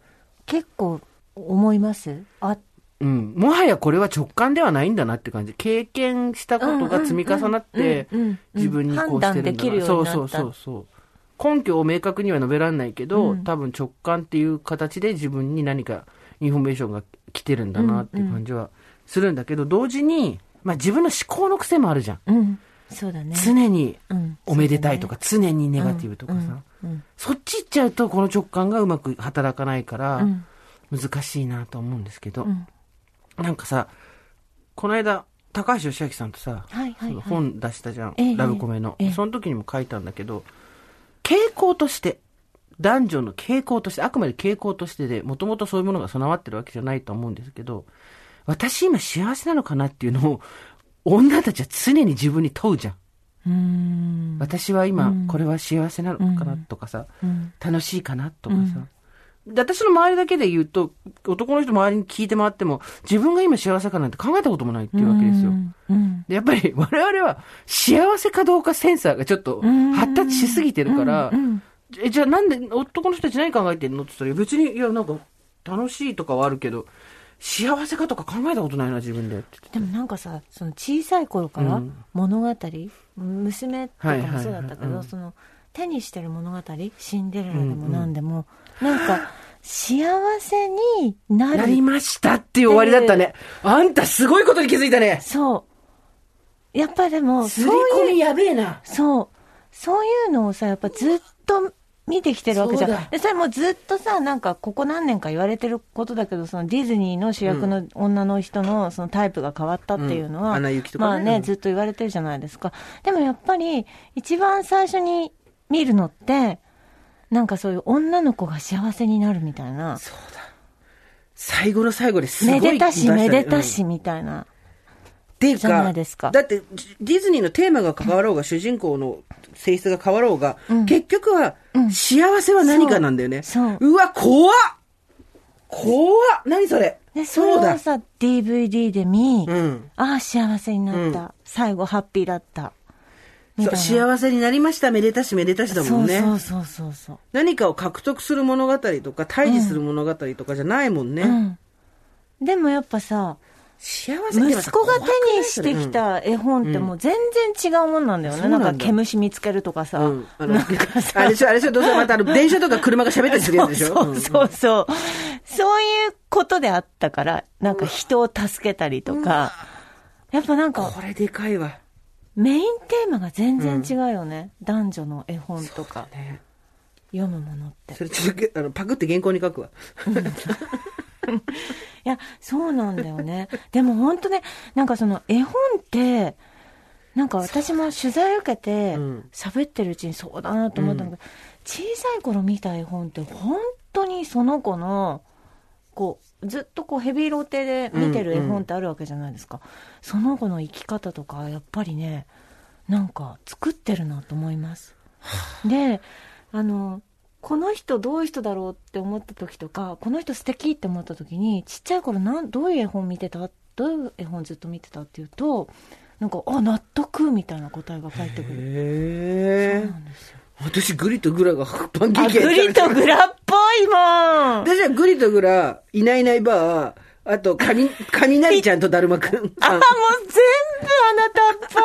結構思います？あうん。もはやこれは直感ではないんだなって感じ。経験したことが積み重なってうんうんうん。うん、自分にこうしてるんだなそうそうそうそう。根拠を明確には述べられないけど、多分直感っていう形で自分に何かインフォメーションが来てるんだなっていう感じはするんだけど、同時に、まあ自分の思考の癖もあるじゃん。うん。そうだね。常にうんおめでたいとか、常にネガティブとかさ、うん。そっち行っちゃうとこの直感がうまく働かないから、うん。難しいなと思うんですけど、んなんかさ、この間、高橋義明さんとさ、はいはいはいその本出したじゃん、ええラブコメの、ええその時にも書いたんだけど、傾向として、男女の傾向として、あくまで傾向としてで、もともとそういうものが備わってるわけじゃないと思うんですけど、私今幸せなのかなっていうのを、女たちは常に自分に問うじゃん。うん。私は今、これは幸せなのかなとかさ、うん。楽しいかなとかさ。で私の周りだけで言うと、男の人周りに聞いて回っても、自分が今幸せかなんて考えたこともないっていうわけですよ。やっぱり <laughs> 我々は幸せかどうかセンサーがちょっと発達しすぎてるから、え、じゃあなんで男の人たち何考えてんの？って言ったら、別に、いやなんか楽しいとかはあるけど、幸せかとか考えたことないな、自分で。でもなんかさ、その小さい頃からうん。物語、娘とかもそうだったけど、手にしてる物語、シンデレラでも何でも、なんか幸せにななりる。ましたっていう終わりだったね。あんたすごいことに気づいたね。そう。やっぱでも、すそういうり込みやべえな。そう。そういうのをさ、やっぱずっと見てきてるわけじゃん。で、それもずっとさ、なんか、ここ何年か言われてることだけど、そのディズニーの主役の女の人のそのタイプが変わったっていうのは、うんアナ雪とかねまあね、うんずっと言われてるじゃないですか。でもやっぱり、一番最初に見るのって、なんかそういう女の子が幸せになるみたいな。最後の最後ですごいめでたし、めでたし、みたいな。っていうじゃないですかだって、ディズニーのテーマが変わろうが、主人公の性質が変わろうが、結局は、幸せは何かなんだよね。そうそうわ、怖っ怖っ何それ？で、それそうだを。さ、DVD で見、うん。ああ、幸せになった。最後、ハッピーだった。幸せになりました、めでたしめでたしだもんね。そうそうそうそう何かを獲得する物語とか、対峙する物語とかじゃないもんね。そう。うん。でもやっぱさ、息子が手にしてき、た絵本ってもう全然違うもんなんだよね。そうなだなんんか毛虫見つけるとかさ。うんうんあの、あれでしょ、あれでしょ、どうせまたあの、電車とか車が喋ったりするやつでしょそうそうそう。そういうことであったから、なんか人を助けたりとか、やっぱなんかこれでかいわ。メインテーマが全然違うよね。男女の絵本とかね読むものって。それちょっと、あの、パクって原稿に書くわ。<laughs> いや、そうなんだよね。でも本当ね、なんかその絵本って、なんか私も取材受けてうん喋ってるうちにそうだなと思ったんだけど、小さい頃見た絵本って本当にその子の、こう、ずっとこうヘビーローテで見てる絵本ってあるわけじゃないですか。その子の生き方とか、やっぱりね、なんか作ってるなと思います。で、あの、この人どういう人だろうって思った時とか、この人素敵って思った時に、ちっちゃい頃なん、どういう絵本見てた？どういう絵本ずっと見てたっていうと、なんか、あ、納得みたいな答えが返ってくる。へそうなんですよ。私、グリとグラがパンケあ、ーキグリとグラっぽいもん私はグリとグラ、いないいないばー、あと、かみ、雷ちゃんとだるまくん。あ、もう全部あなたっぽ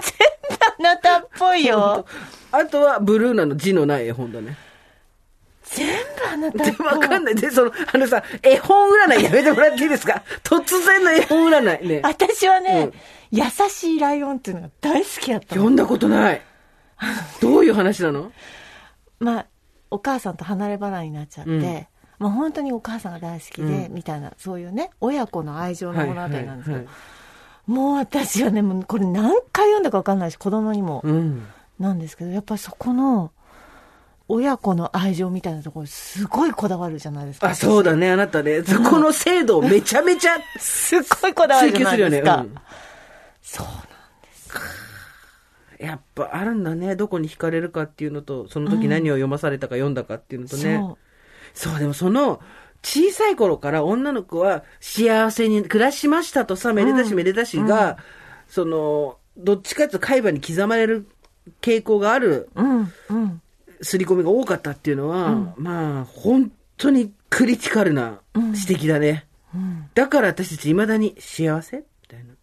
い全部あなたっぽいよ <laughs> あとは、ブルーナの字のない絵本だね。全部あなたでっぽいわかんない。で、その、あのさ、絵本占いやめてもらっていいですか？突然の絵本占いね。私はね、優しいライオンっていうのが大好きだったの読んだことない。どういう話なの？まあ、お母さんと離れ離れになっちゃって、うんまあ本当にお母さんが大好きで、みたいな、そういうね、親子の愛情の物語なんですけど、はいはいはいもう私はね、もうこれ何回読んだか分かんないし、子供にもうん。なんですけど、やっぱりそこの、親子の愛情みたいなところ、すごいこだわるじゃないですか。あ、そうだね、あなたね。そこの制度をめちゃめちゃ <laughs> すっごいこだわるじゃ追求するよね。ないですか。うんそうやっぱあるんだね。どこに惹かれるかっていうのと、その時何を読まされたか読んだかっていうのとね。そう。そう、でもその、小さい頃から女の子は幸せに暮らしましたとさ、めでたしめでたしが、その、どっちかっていうと海馬に刻まれる傾向があるうん、うん。刷り込みが多かったっていうのは、まあ、本当にクリティカルな指摘だね。だから私たち未だに幸せみたいな。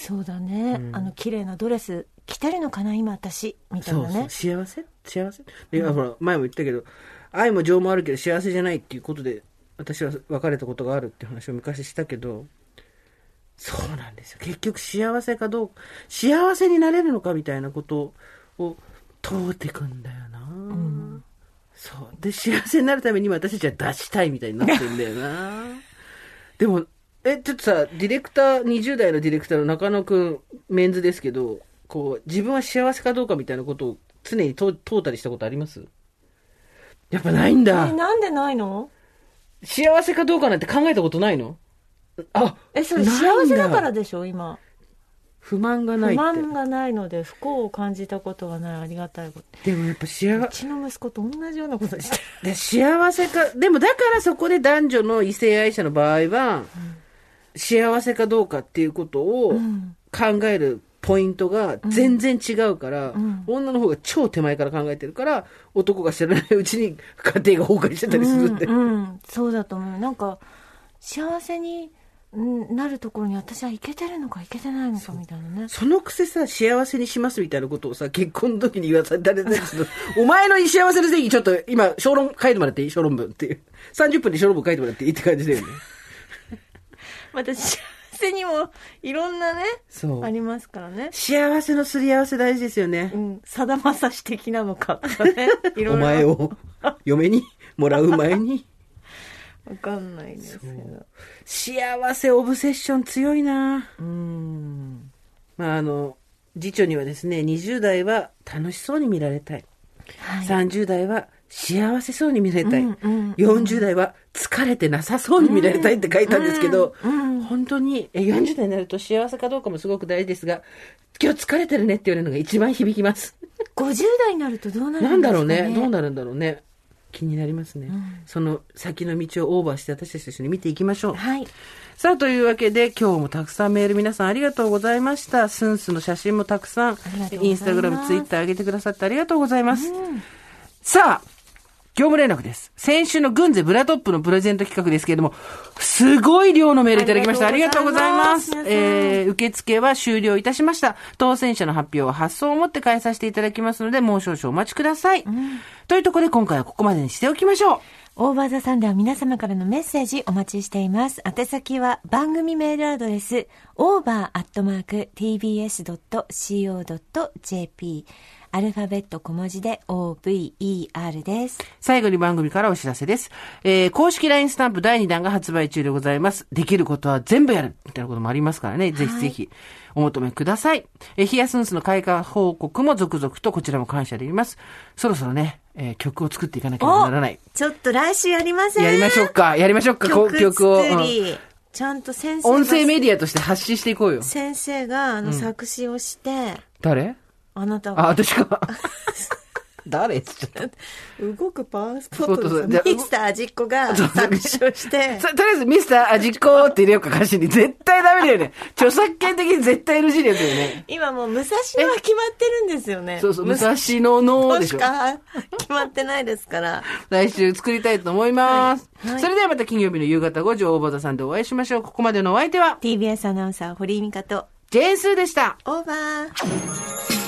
そうだね。あの、綺麗なドレス着てるのかな、今私。みたいなね。そう、幸せ？幸せ？で、ほら、前も言ったけど、愛も情もあるけど幸せじゃないっていうことで、私は別れたことがあるっていう話を昔したけど、そうなんですよ。結局幸せかどうか、幸せになれるのかみたいなことを問うてくんだよな、そう。で、幸せになるために私たちは出したいみたいになってんだよなでも、え、ちょっとさ、ディレクター、20代のディレクターの中野くん、メンズですけど、こう、自分は幸せかどうかみたいなことを常に問問うたりしたことあります？やっぱないんだ。え、。なんでないの？幸せかどうかなんて考えたことないの？あ、え、それ幸せだからでしょ、今。不満がない。不満がないので不幸を感じたことがない。ありがたいこと。でもやっぱ幸うちの息子と同じようなことしてる。で幸せか、でもだからそこで男女の異性愛者の場合は、幸せかどうかっていうことを考えるポイントが全然違うから、女の方が超手前から考えてるから、男が知らないうちに家庭が崩壊してたりするって。うん、うん。そうだと思う。なんか幸せにうんなるところに私はいけてるのかいけてないのかみたいなね。そのくせさ、幸せにしますみたいなことをさ、結婚の時に言わされたりする <laughs> お前の幸せの定義ちょっと今、小論書いてもらっていい？小論文っていう。30分で小論文書いてもらっていいって感じだよね。また幸せにもいろんなねそう。ありますからね。幸せのすり合わせ大事ですよね。う。ん。さだまさし的なのかとかね。いろいろお前を嫁にもらう前に。<laughs> わかんないですけど。幸せオブセッション強いな。うん。まああの、次女にはですね、20代は楽しそうに見られたい。はい。30代は幸せそうに見られたい。うんうん40代は疲れてなさそうに見られたいって書いたんですけど、うんうん本当にえ40代になると幸せかどうかもすごく大事ですが、今日疲れてるねって言われるのが一番響きます。50代になるとどうなるなんんだろうですかねね。どうなるんだろうね。気になりますね。その先の道をオーバーして私たちと一緒に見ていきましょう。はいさあ、というわけで、今日もたくさんメール皆さんありがとうございました。スンスの写真もたくさんインスタグラム、ツイッター上げてくださってありがとうございます。さあ、業務連絡です。先週の軍勢ブラトップのプレゼント企画ですけれども、すごい量のメールいただきました。あありりがとうございざいまますす。えー、受付は終了いたしました。当選者の発表は発送をもって返させていただきますので、もう少々お待ちください。というところで今回はここまでにしておきましょう。オーバーザさんでは皆様からのメッセージお待ちしています。宛先は番組メールアドレス over.tbs.co.jp アルファベット小文字で over です。最後に番組からお知らせです。えー、公式 LINE スタンプ第2弾が発売中でございます。できることは全部やるみたいなこともありますからね。ぜひぜひお求めください。えー、ヒアスンスの開花報告も続々とこちらも感謝でいます。そろそろね、えー曲を作っていかなければならない。ちょっと来週やりません？やりましょうか。やりましょうか。曲曲を。うんちゃんと先生が音声メディアとして発信していこうよ。先生があの作詞をして、誰？あ、あなたが私か。<laughs> 誰ちょっと。動くパワースポットそうそうミスター味っ子が作詞をして、<laughs> さとりあえず、ミスター味っ子って入れようか、歌詞に。絶対ダメだよね。<laughs> 著作権的に絶対 NG ですよね。今もう武蔵野は決まってるんですよね。そうそう、武蔵野のでしょ。しか決まってないですから。来週作りたいと思います。はいはいそれではまた金曜日の夕方5時、大場田さんでお会いしましょう。ここまでのお相手は、TBS アナウンサー堀井美香とジェーンスーでした。オーバー